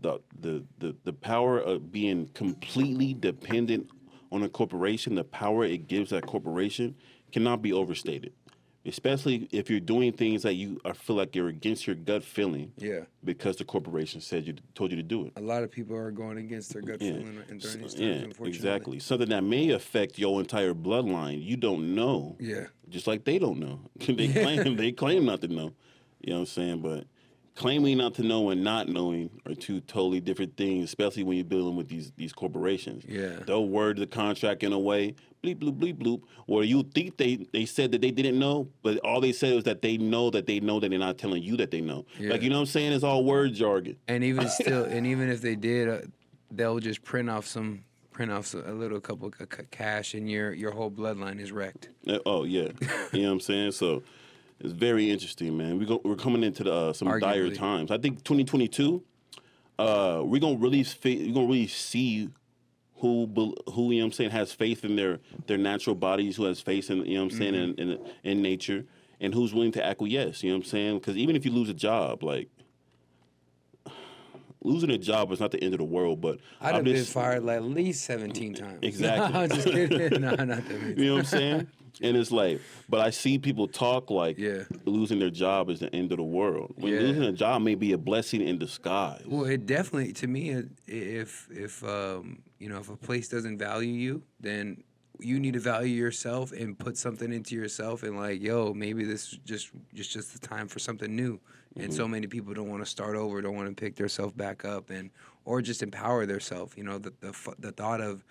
the the the, the power of being completely dependent on a corporation the power it gives that corporation cannot be overstated especially if you're doing things that you I feel like you're against your gut feeling Yeah, because the corporation said you told you to do it. a lot of people are going against their gut Yeah. feeling and during these times, Yeah, unfortunately. exactly. Something that may affect your entire bloodline. You don't know, Yeah, just like they don't know. [laughs] they claim they [laughs] claim not to know. You know what I'm saying? But claiming not to know and not knowing are two totally different things, especially when you're dealing with these these corporations. yeah. They'll word the contract in a way, bleep bloop bleep bloop, where you think they they said that they didn't know, but all they said was that they know that they know that they're not telling you that they know. Yeah. Like you know what I'm saying? It's all word jargon. And even [laughs] still, and even if they did, uh, they'll just print off some, print off a little couple of cash, and your your whole bloodline is wrecked. Uh, Oh yeah, [laughs] you know what I'm saying. So it's very interesting, man. We go, we're coming into the, uh, some dire times. I think 2022, uh, we're gonna really fa- we're gonna really see who who you know what I'm saying has faith in their their natural bodies, who has faith in you know what I'm saying in, in in nature, and who's willing to acquiesce. You know what I'm saying? Because even if you lose a job, like. Losing a job is not the end of the world, but I'd have been fired like at least seventeen times. [laughs] Exactly. I'm just kidding. [laughs] no, not that [laughs] many. You know what I'm saying? And it's like, but I see people talk like Yeah. losing their job is the end of the world. When Yeah. losing a job may be a blessing in disguise. Well, it definitely to me, if if um, you know if a place doesn't value you, then you need to value yourself and put something into yourself and like, yo, maybe this is just just just the time for something new. And so many people don't want to start over, don't want to pick themselves back up, and or just empower themselves. You know, the the the thought of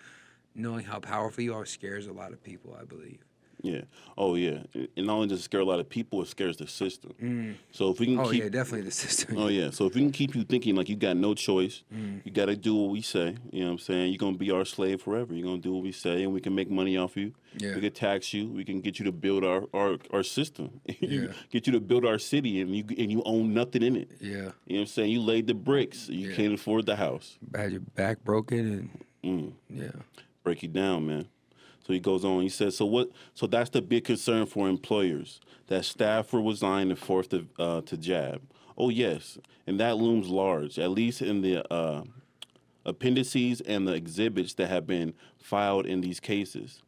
knowing how powerful you are scares a lot of people. I believe. Yeah. Oh yeah. And not only does it scare a lot of people, it scares the system. So if we can Oh keep yeah, definitely the system. Oh yeah. So if we can keep you thinking like you got no choice, Mm. you got to do what we say. You know what I'm saying? You're gonna be our slave forever. You're gonna do what we say, and we can make money off you. Yeah. We can tax you. We can get you to build our our, our system. [laughs] Yeah. get you to build our city, and you and you own nothing in it. Yeah, You know what I'm saying? You laid the bricks. You Yeah. can't afford the house. had your back broken Mm. and yeah, break you down, man. He goes on. He says, "So what? So that's the big concern for employers that staff were resign and forced to uh, to jab. Oh yes, and that looms large, at least in the uh, appendices and the exhibits that have been filed in these cases.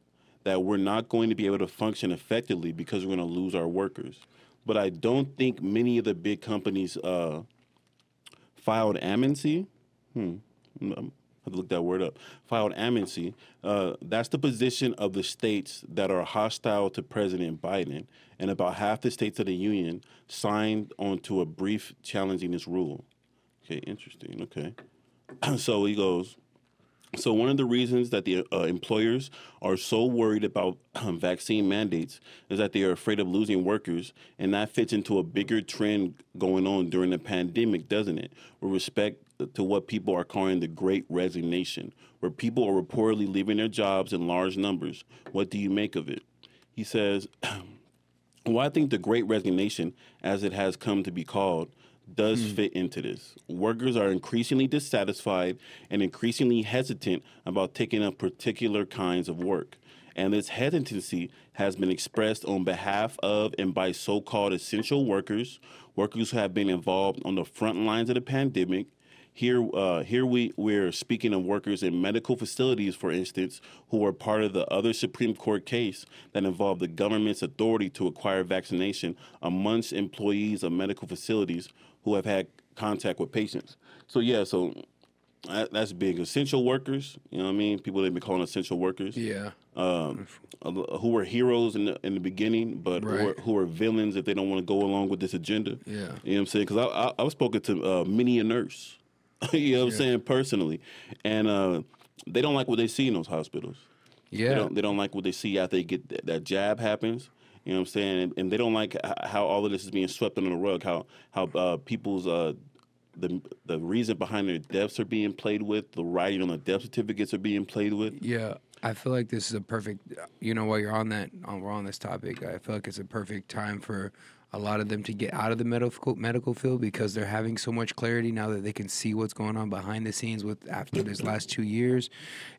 That we're not going to be able to function effectively because we're going to lose our workers. But I don't think many of the big companies uh, filed amnesty. Hmm. I have to look that word up. Filed amnesty. Uh, that's the position of the states that are hostile to President Biden, and about half the states of the union signed onto a brief challenging this rule. Okay, interesting. Okay, [clears throat] so he goes. So one of the reasons that the uh, employers are so worried about um, vaccine mandates is that they are afraid of losing workers, and that fits into a bigger trend going on during the pandemic, doesn't it? With respect to what people are calling the Great Resignation, where people are reportedly leaving their jobs in large numbers. What do you make of it? He says. [clears throat] Well, I think the Great Resignation, as it has come to be called, does hmm. fit into this. Workers are increasingly dissatisfied and increasingly hesitant about taking up particular kinds of work. And this hesitancy has been expressed on behalf of and by so called essential workers, workers who have been involved on the front lines of the pandemic, here, uh, here we we're speaking of workers in medical facilities, for instance, who were part of the other Supreme Court case that involved the government's authority to acquire vaccination amongst employees of medical facilities who have had contact with patients. So yeah, so that, that's big. Essential workers, you know what I mean? People they've been calling essential workers yeah, um, who were heroes in the, in the beginning, but who, are, who are villains if they don't want to go along with this agenda. Yeah. You know what I'm saying? Because I, I, I've spoken to uh, many a nurse, [laughs] you know what I'm saying, personally. And uh, they don't like what they see in those hospitals. They yeah, don't, they don't like what they see after they get that, that jab happens. You know what I'm saying? And, and they don't like how all of this is being swept under the rug, how, how uh, people's. Uh, the the reason behind their deaths are being played with, the writing on the death certificates are being played with. yeah. I feel like this is a perfect. You know, while you're on that, on, we're on this topic. I feel like it's a perfect time for a lot of them to get out of the medical medical field because they're having so much clarity now that they can see what's going on behind the scenes with after this last two years,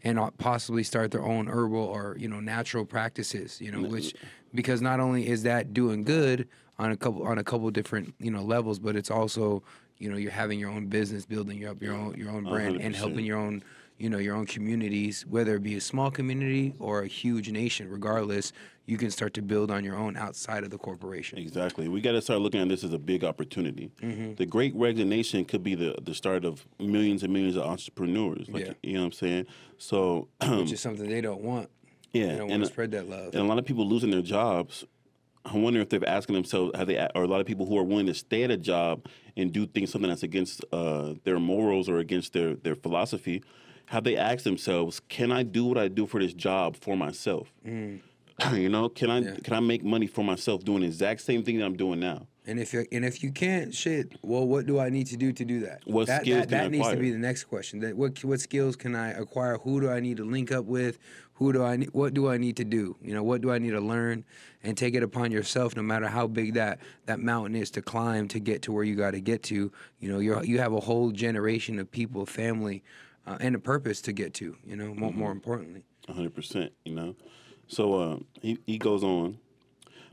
and possibly start their own herbal or you know natural practices. You know, which because not only is that doing good on a couple on a couple different you know levels, but it's also you know you're having your own business, building up your own your own brand, and 100%. helping your own you know your own communities, whether it be a small community or a huge nation. Regardless, you can start to build on your own outside of the corporation. Exactly. We got to start looking at this as a big opportunity. Mm-hmm. The Great Resignation could be the, the start of millions and millions of entrepreneurs. Like Yeah. you know what I'm saying? So [clears throat] Which is something they don't want. yeah, They don't want and, to spread that love. and a lot of people losing their jobs. I wonder if they're asking themselves, have they, or a lot of people who are willing to stay at a job and do things something that's against uh, their morals or against their their philosophy, have they asked themselves, can I do what I do for this job for myself? [clears throat] you know, can I Mm. Yeah. can I make money for myself doing the exact same thing that I'm doing now? And if you and if you can't, shit. Well, what do I need to do to do that? What that, skills that, that needs to be the next question. That what what skills can I acquire? Who do I need to link up with? Who do I need? What do I need to do? You know, what do I need to learn? And take it upon yourself, no matter how big that that mountain is to climb to get to where you got to get to. You know, you you have a whole generation of people, family, uh, and a purpose to get to. You know, more, Mm-hmm. more importantly. hundred percent. You know, so uh, he he goes on,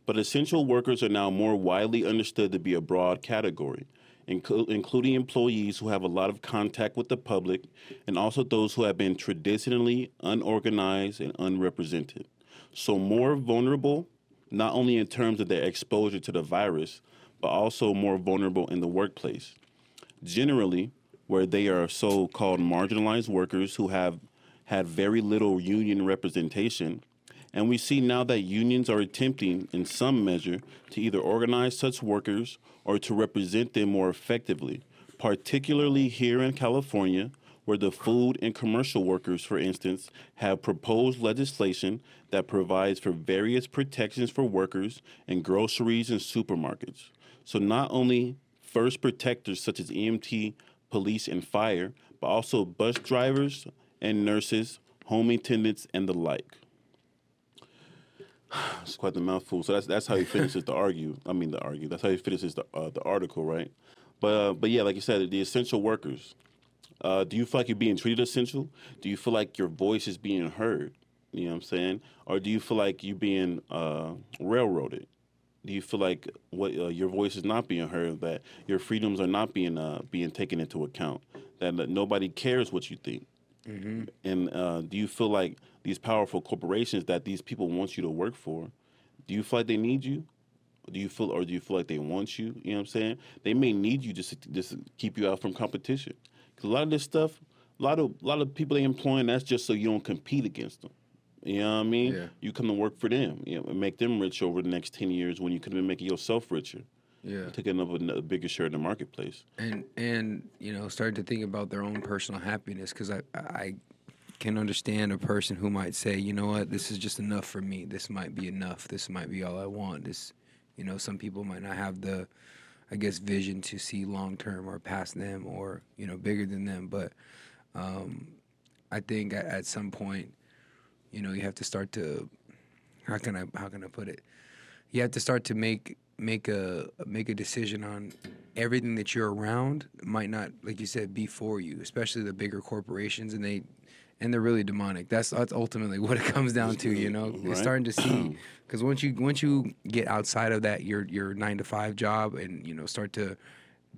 but essential workers are now more widely understood to be a broad category, inclu- including employees who have a lot of contact with the public, and also those who have been traditionally unorganized and unrepresented. So more vulnerable, not only in terms of their exposure to the virus, but also more vulnerable in the workplace generally where they are so-called marginalized workers who have had very little union representation and we see now that unions are attempting in some measure to either organize such workers or to represent them more effectively particularly here in California where the food and commercial workers, for instance, have proposed legislation that provides for various protections for workers in groceries and supermarkets. So not only first protectors such as EMT, police, and fire, but also bus drivers and nurses, home attendants, and the like. [sighs] It's quite the mouthful. So that's that's how he finishes the argue. I mean the argue. That's how he finishes the uh, the article, right? But uh, but yeah, like you said, the essential workers. Uh, do you feel like you're being treated essential? Do you feel like your voice is being heard? You know what I'm saying? Or do you feel like you're being uh, railroaded? Do you feel like what uh, your voice is not being heard? That your freedoms are not being uh, being taken into account? That, that nobody cares what you think? Mm-hmm. And uh, do you feel like these powerful corporations that these people want you to work for? Do you feel like they need you? Do you feel, or do you feel like they want you? You know what I'm saying? They may need you just to, just to keep you out from competition. Because a lot of this stuff, a lot of a lot of people they employing, that's just so you don't compete against them. You know what I mean? Yeah. You come to work for them, you know, and make them rich over the next ten years when you could have been making yourself richer, Yeah. taking up a, a bigger share in the marketplace. and and you know starting to think about their own personal happiness because I I can understand a person who might say you know what this is just enough for me this might be enough this might be all I want this you know some people might not have the I guess vision to see long term or past them or you know bigger than them but um, I think at, at some point you know you have to start to how can I how can I put it? You have to start to make make a make a decision on everything that you're around might not like you said be for you especially the bigger corporations and they and they're really demonic. That's that's ultimately [laughs] what it comes down to you know? Right. you're starting to see because once you once you get outside of that your your 9 to 5 job and you know start to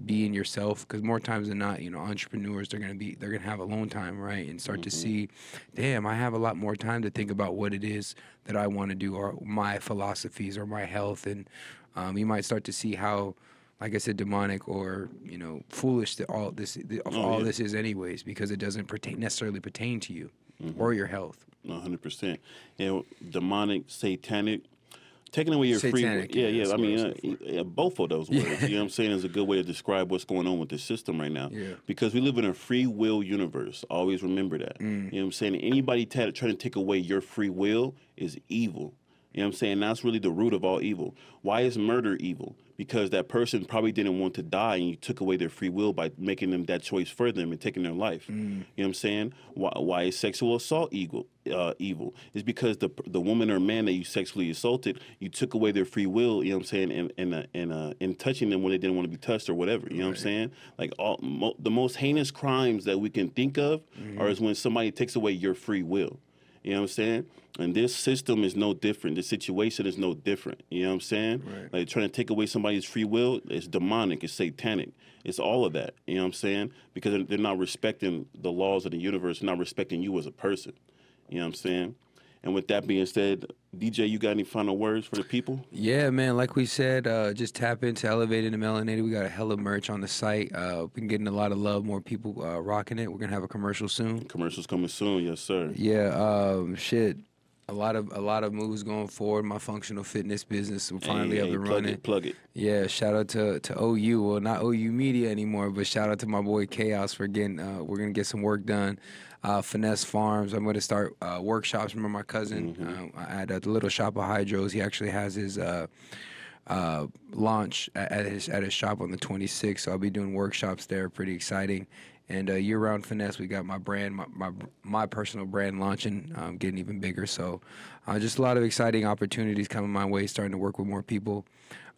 be in yourself because more times than not you know entrepreneurs they're going to be they're going to have alone time right and start to see damn i have a lot more time to think about what it is that i want to do or my philosophies or my health and um, you might start to see how like i said demonic or you know foolish that all this the, Oh, all yeah. this is anyways because it doesn't pertain necessarily pertain to you Mm-hmm. or your health One hundred percent. And demonic, satanic, taking away your free. will. Yeah, yeah, yeah. I mean, uh, yeah, both of those words. You know what I'm saying is a good way to describe what's going on with the system right now. Yeah. Because we live in a free will universe. Always remember that. Mm. You know what I'm saying? Anybody ta- trying to take away your free will is evil. You know what I'm saying? That's really the root of all evil. Why is murder evil? Because that person probably didn't want to die and you took away their free will by making them that choice for them and taking their life. You know what I'm saying? Why, why is sexual assault evil? Uh, evil is because the the woman or man that you sexually assaulted, you took away their free will. You know what I'm saying? And and uh, and uh, in touching them when they didn't want to be touched or whatever. You know what I'm saying? Like all mo- the most heinous crimes that we can think of are is when somebody takes away your free will. You know what I'm saying? And this system is no different. The situation is no different. You know what I'm saying? Right. Like trying to take away somebody's free will, it's demonic, it's satanic. It's all of that. You know what I'm saying? Because they're not respecting the laws of the universe, not respecting you as a person. You know what I'm saying? And with that being said, DJ, you got any final words for the people? Yeah, man. Like we said, uh, just tap into Elevated and Melanated. We got a hella merch on the site. Uh, been getting a lot of love. More people uh, rocking it. We're gonna have a commercial soon. Commercials coming soon, yes, sir. Yeah. Um, shit. A lot of a lot of moves going forward. My functional fitness business will finally Hey, up hey, and plug running. it, plug it. Yeah, shout out to to OU. Well, not OU Media anymore, but shout out to my boy Chaos for getting. Uh, we're gonna get some work done. Uh, Finesse Farms. I'm gonna start uh, workshops. Remember my cousin Mm-hmm. uh, at the little shop of Hydros. He actually has his. Uh, uh, launch at, at his at his shop on the 26th. So I'll be doing workshops there. Pretty exciting. And uh, year round finesse, we got my brand, my my, my personal brand launching, um, getting even bigger. So uh, just a lot of exciting opportunities coming my way. Starting to work with more people.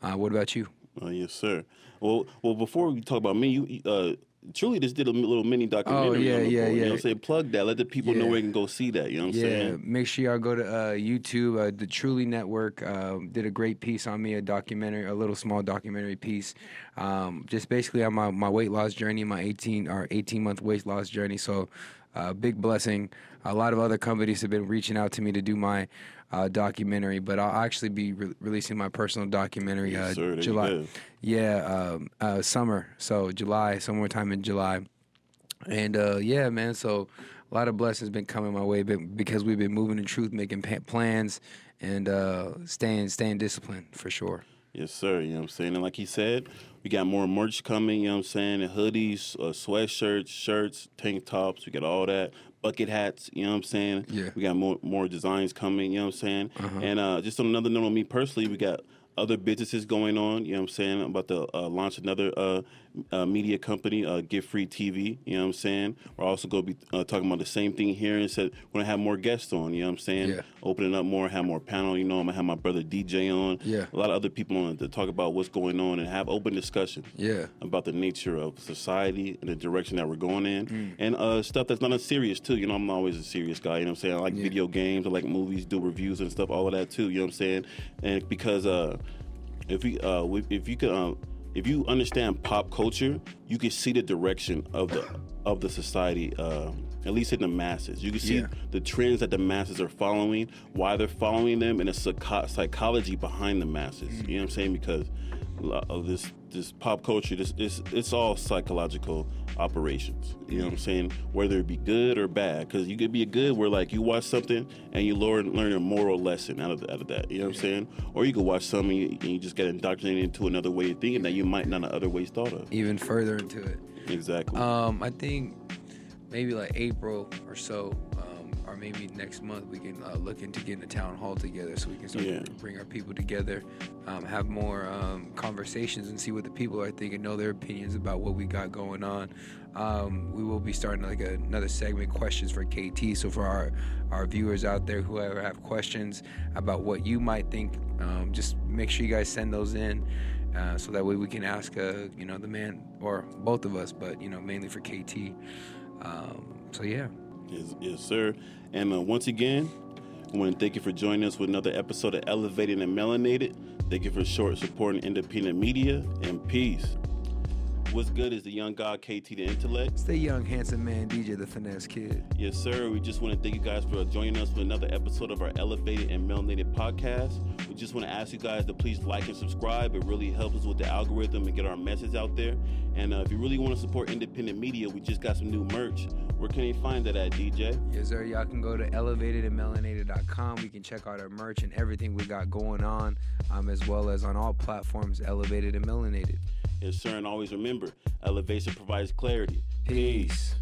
Uh, what about you? Oh yes, sir. Well, well, before we talk about me, you uh, truly just did a little mini documentary. Oh, yeah, yeah, board, You know yeah. what I'm saying? Plug that. Let the people know Yeah. where they can go see that. You know what I'm yeah, saying? make sure y'all go to uh, YouTube. Uh, the Truly Network um, did a great piece on me, a documentary, a little small documentary piece, um, just basically on my, my weight loss journey, my 18 or 18 month weight loss journey. So, uh, big blessing. A lot of other companies have been reaching out to me to do my uh, documentary, but I'll actually be re- releasing my personal documentary Yes, uh, sir. July. Yeah, um, uh, summer. So July, somewhere time in July. And uh, yeah, man. So a lot of blessings been coming my way, but because we've been moving in truth, making plans, and uh, staying staying disciplined for sure. Yes, sir. You know what I'm saying? And like he said, we got more merch coming, you know what I'm saying? Hoodies, uh, sweatshirts, shirts, tank tops, we got all that. Bucket hats, you know what I'm saying? Yeah. We got more more designs coming, you know what I'm saying? And uh, just on another note on me personally, we got other businesses going on. You know what I'm saying? I'm about to uh, launch another uh, uh, media company, uh, Get Free TV. You know what I'm saying? We're also going to be uh, talking about the same thing here and said we're going to have more guests on. You know what I'm saying? Yeah. Opening up more, have more panel. You know, I'm going to have my brother DJ on. Yeah. A lot of other people on to talk about what's going on and have open discussion Yeah. about the nature of society and the direction that we're going in, Mm. and uh, stuff that's not as serious too. You know, I'm always a serious guy. You know what I'm saying? I like Yeah. video games, I like movies, do reviews and stuff, all of that too. You know what I'm saying? And because uh, if we, uh, if you could, um, if you understand pop culture, you can see the direction of the of the society. Uh, at least in the masses, you can see Yeah. the trends that the masses are following, why they're following them, and the psycho- psychology behind the masses. Mm. You know what I'm saying? Because of this this pop culture, this it's it's all psychological operations. You know what I'm saying? Whether it be good or bad, because you could be a good where like you watch something and you learn learn a moral lesson out of out of that. You know what I'm saying? Or you could watch something and you, and you just get indoctrinated into another way of thinking that you might not have other ways thought of. Even further into it. Exactly. Um, I think maybe like April or so, or maybe next month, we can uh, look into getting a town hall together so we can start Yeah. to bring our people together, um, have more um, conversations, and see what the people are thinking, know their opinions about what we got going on. Um, we will be starting like a, another segment, questions for KT. So for our our viewers out there, whoever have questions about what you might think, um, just make sure you guys send those in. Uh, so that way we can ask, uh, you know, the man or both of us, but you know, mainly for KT. Um, so yeah, Yes, yes, sir. And uh, once again, I want to thank you for joining us with another episode of Elevated and Melanated. Thank you for short supporting independent media and peace. What's good is the young god KT the intellect. Stay young handsome man DJ the finesse kid. Yes, sir. We just want to thank you guys for joining us for another episode of our Elevated and Melanated podcast. We just want to ask you guys to please like and subscribe. It really helps us with the algorithm and get our message out there. And uh, if you really want to support independent media, we just got some new merch. Where can you find that at, DJ? Yes, sir. Y'all can go to elevatedandmelanated.com. We can check out our merch and everything we got going on, um, as well as on all platforms, Elevated and Melanated. Yes, sir. And always remember, elevation provides clarity. Peace.